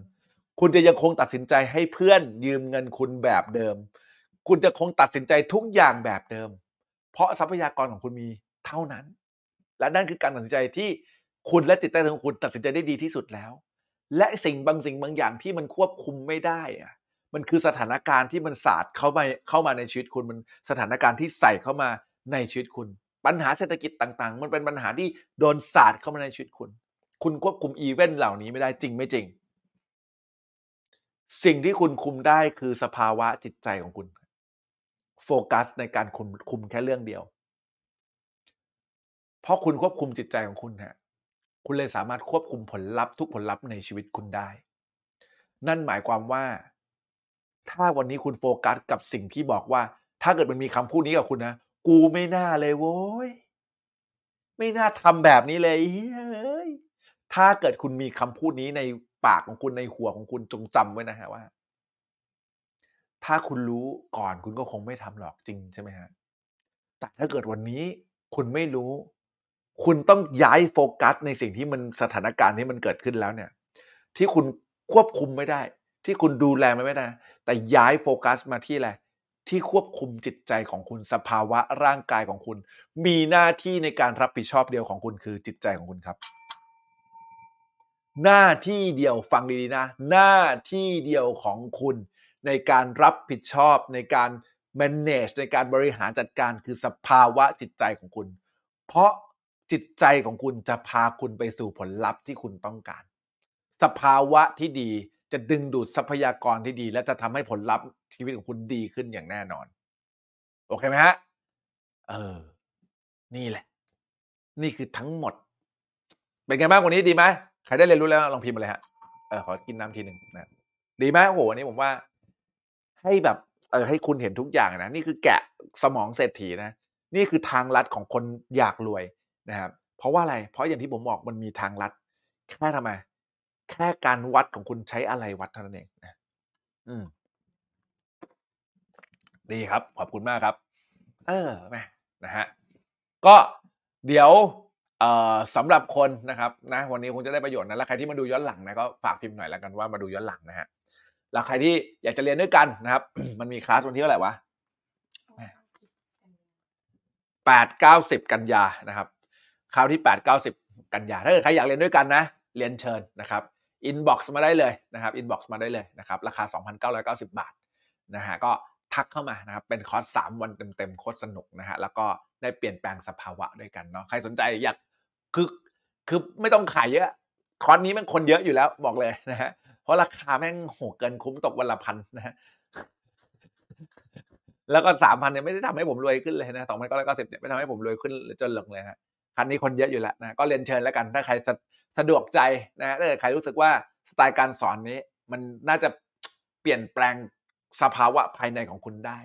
Speaker 3: คุณจะยังคงตัดสินใจให้เพื่อนยืมเงินคุณแบบเดิม คุณจะคงตัดสินใจทุกอย่างแบบเดิม เพราะทรัพยากรของคุณมีเท่านั้น และนั่นคือการตัดสินใจที่คุณและจิตใต้ของคุณตัดสินใจได้ดีที่สุดแล้ว และสิ่งบางสิ่งบางอย่างที่มันควบคุมไม่ได้อะมันคือสถานการณ์ที่มันศาสตร์เข้ามาเข้ามาในชีวิตคุณมันสถานการณ์ที่ใส่เข้ามาในชีวิตคุณ ปัญหาเศรษฐกิจต่างๆ มันเป็นปัญหาที่โดนศาสตร์เข้ามาในชีวิตคุณ คุณควบคุมอีเวนต์เหล่านี้ไม่ได้จริงไม่จริง สิ่งที่คุณคุมได้คือสภาวะจิตใจของคุณ โฟกัสในการคุมคุมแค่เรื่องเดียว เพราะคุณควบคุมจิตใจของคุณฮะ คุณเลยสามารถควบคุมผลลัพธ์ทุกผลลัพธ์ในชีวิตคุณได้ นั่นหมายความว่า ถ้าวันนี้คุณโฟกัสกับสิ่งที่บอกว่า ถ้าเกิดมันมีคำพูดนี้กับคุณนะ กูไม่น่าเลยโว้ย ไม่น่าทำแบบนี้เลยเฮ้ย ถ้าเกิดคุณมีคำพูดนี้ในปากของคุณในหัวของคุณจงจำไว้นะฮะว่า ถ้าคุณรู้ก่อนคุณก็คงไม่ทำหรอกจริงใช่ไหมฮะ แต่ถ้าเกิดวันนี้คุณไม่รู้ คุณต้องย้ายโฟกัสในสิ่งที่มันสถานการณ์ที่มันเกิดขึ้นแล้วเนี่ย ที่คุณควบคุมไม่ได้ ที่คุณดูแลมันไม่ได้ แต่ย้ายโฟกัสมาที่อะไรที่ควบคุมจิตใจของคุณสภาวะร่างกายของคุณ มีหน้าที่ในการรับผิดชอบเดียวของคุณคือจิตใจของคุณครับ หน้าที่เดียวฟังดีๆนะ หน้าที่เดียวของคุณ ในการรับผิดชอบในการ manage ในการบริหารจัดการคือสภาวะจิตใจของคุณ เพราะ จิตใจของคุณจะพาคุณไปสู่ผลลัพธ์ที่คุณต้องการ สภาวะที่ดีจะดึงดูดทรัพยากรที่ดี และจะทำให้ผลลัพธ์ชีวิตของคุณดีขึ้นอย่างแน่นอน โอเคไหมฮะ เออ นี่แหละ นี่คือทั้งหมด เป็นไงบ้างวันนี้ดีไหมใครได้เรียนรู้แล้วลองพิมพ์มาเลยฮะเออขอกินน้ำทีหนึ่งนะดีไหมโอ้โหวันนี้ผมว่า ให้แบบเออให้คุณเห็นทุกอย่างนะนี่คือแกะสมองเศรษฐีนะนี่คือทางลัดของคนอยากรวย นะครับเพราะว่าอะไร เพราะอย่างที่ผมบอกมันมีทางลัด แค่ทำไม แค่การวัดของคุณใช้อะไรวัดเท่านั้นเองนะอืมดีครับ ขอบคุณมากครับ เออแม่นะฮะก็เดี๋ยวเอ่อสำหรับคนนะครับนะวันนี้คงจะได้ประโยชน์นะแล้วใครที่มาดูย้อนหลังนะก็ฝากพิมพ์หน่อยแล้วกันว่ามาดูย้อนหลังนะฮะแล้วใครที่อยากจะเรียนด้วยกันนะครับ มันมีคลาสวันที่เท่าไหร่วะแปดเก้าสิบกันยานะครับ คราวที่แปดเก้าสิบกันยาถ้าเกิดใครอยากเรียนด้วยกันนะ เรียนเชิญนะครับ inbox มาได้เลยนะครับ inbox มาได้เลยนะครับราคา 2,990 บาทนะฮะก็ทักเข้ามานะครับเป็นคอร์ส3วันเต็มๆโคตรสนุกนะฮะแล้วก็ได้เปลี่ยนแปลงสภาวะด้วยกันเนาะใครสนใจอยากคือคือไม่ต้องขายเยอะคอร์สนี้แมันคนเยอะอยู่แล้วบอกเลยนะฮะเพราะราคาแม่งโหเกินคุ้มตกวันละพันนะฮะแล้วก็สามพันเนี่ยไม่ได้ทำให้ผมรวยขึ้นเลยนะสองพันเก้าร้อยเก้าสิบเนี่ยไม่ทำให้ผมรวยขึ้นจนหลงเลยฮะ คันนี้คนเยอะอยู่แล้วนะก็เรียนเชิญแล้วกันถ้าใครสะสะดวกใจนะถ้าเกิดใครรู้สึกว่าสไตล์การสอนนี้ มันน่าจะเปลี่ยนแปลงสภาวะภายในของคุณได้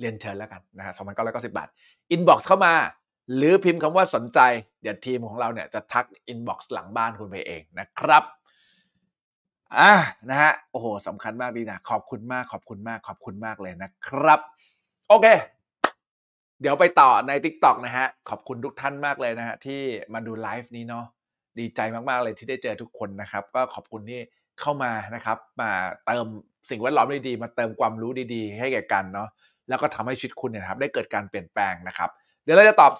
Speaker 3: เรียนเชิญแล้วกันนะฮะสองพันเก้าร้อยเก้าสิบบาท inbox เข้ามา หรือพิมพ์คำว่าสนใจ เดี๋ยวทีมของเราเนี่ยจะทัก inbox หลังบ้านคุณไปเองนะครับอะนะฮะโอ้โหสำคัญมากดีนะ ขอบคุณมากขอบคุณมากขอบคุณมากเลยนะครับ โอเค เดี๋ยวไปต่อใน Tik t o อกนะฮะ ขอบคุณทุกท่านมากเลยนะฮะ ที่มาดูไลฟ์นี้เนาะดีใจมากๆเลยที่ได้เจอทุกคนนะครับ ก็ขอบคุณที่เข้ามานะครับ มาเติมสิ่งแวดล้อมดีๆมาเติมความรู้ดีๆ ให้แก่กันเนาะแล้วก็ทำให้ชีวิตคุณเนี่ยครับได้เกิดการเปลี่ยนแปลงนะครับ เดี๋ยวเราจะตอบ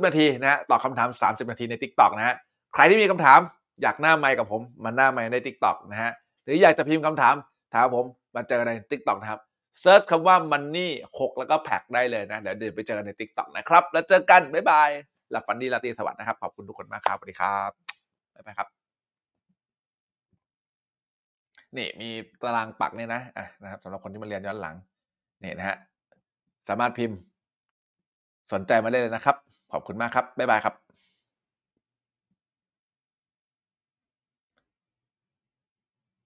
Speaker 3: 30 นาทีนะฮะตอบคำถาม 30 นาทีใน Tik t o อกนะฮะใครที่มีคำถามอยากหน้าไมค์กับผมมาหน้าไมค์ใน Tik t o อกนะฮะหรืออยากจะพิมพ์คำถามถามผมมาเจอใน Tik t o อกนะครับ search คำว่า money หกแล้วก็แพ็กได้เลยนะ เดี๋ยวเดินไปเจอกันใน TikTok นะครับ แล้วเจอกัน บ๊ายบาย หลับฝันดีราตรีสวัสดิ์นะครับ ขอบคุณทุกคนมากครับ สวัสดีครับ บ๊ายบายครับ นี่มีตารางปักเนี่ยนะอะนะครับสำหรับคนที่มาเรียนย้อนหลังนี่นะฮะสามารถพิมพ์ สนใจมาได้เลยนะครับ ขอบคุณมากครับ บ๊ายบายครับ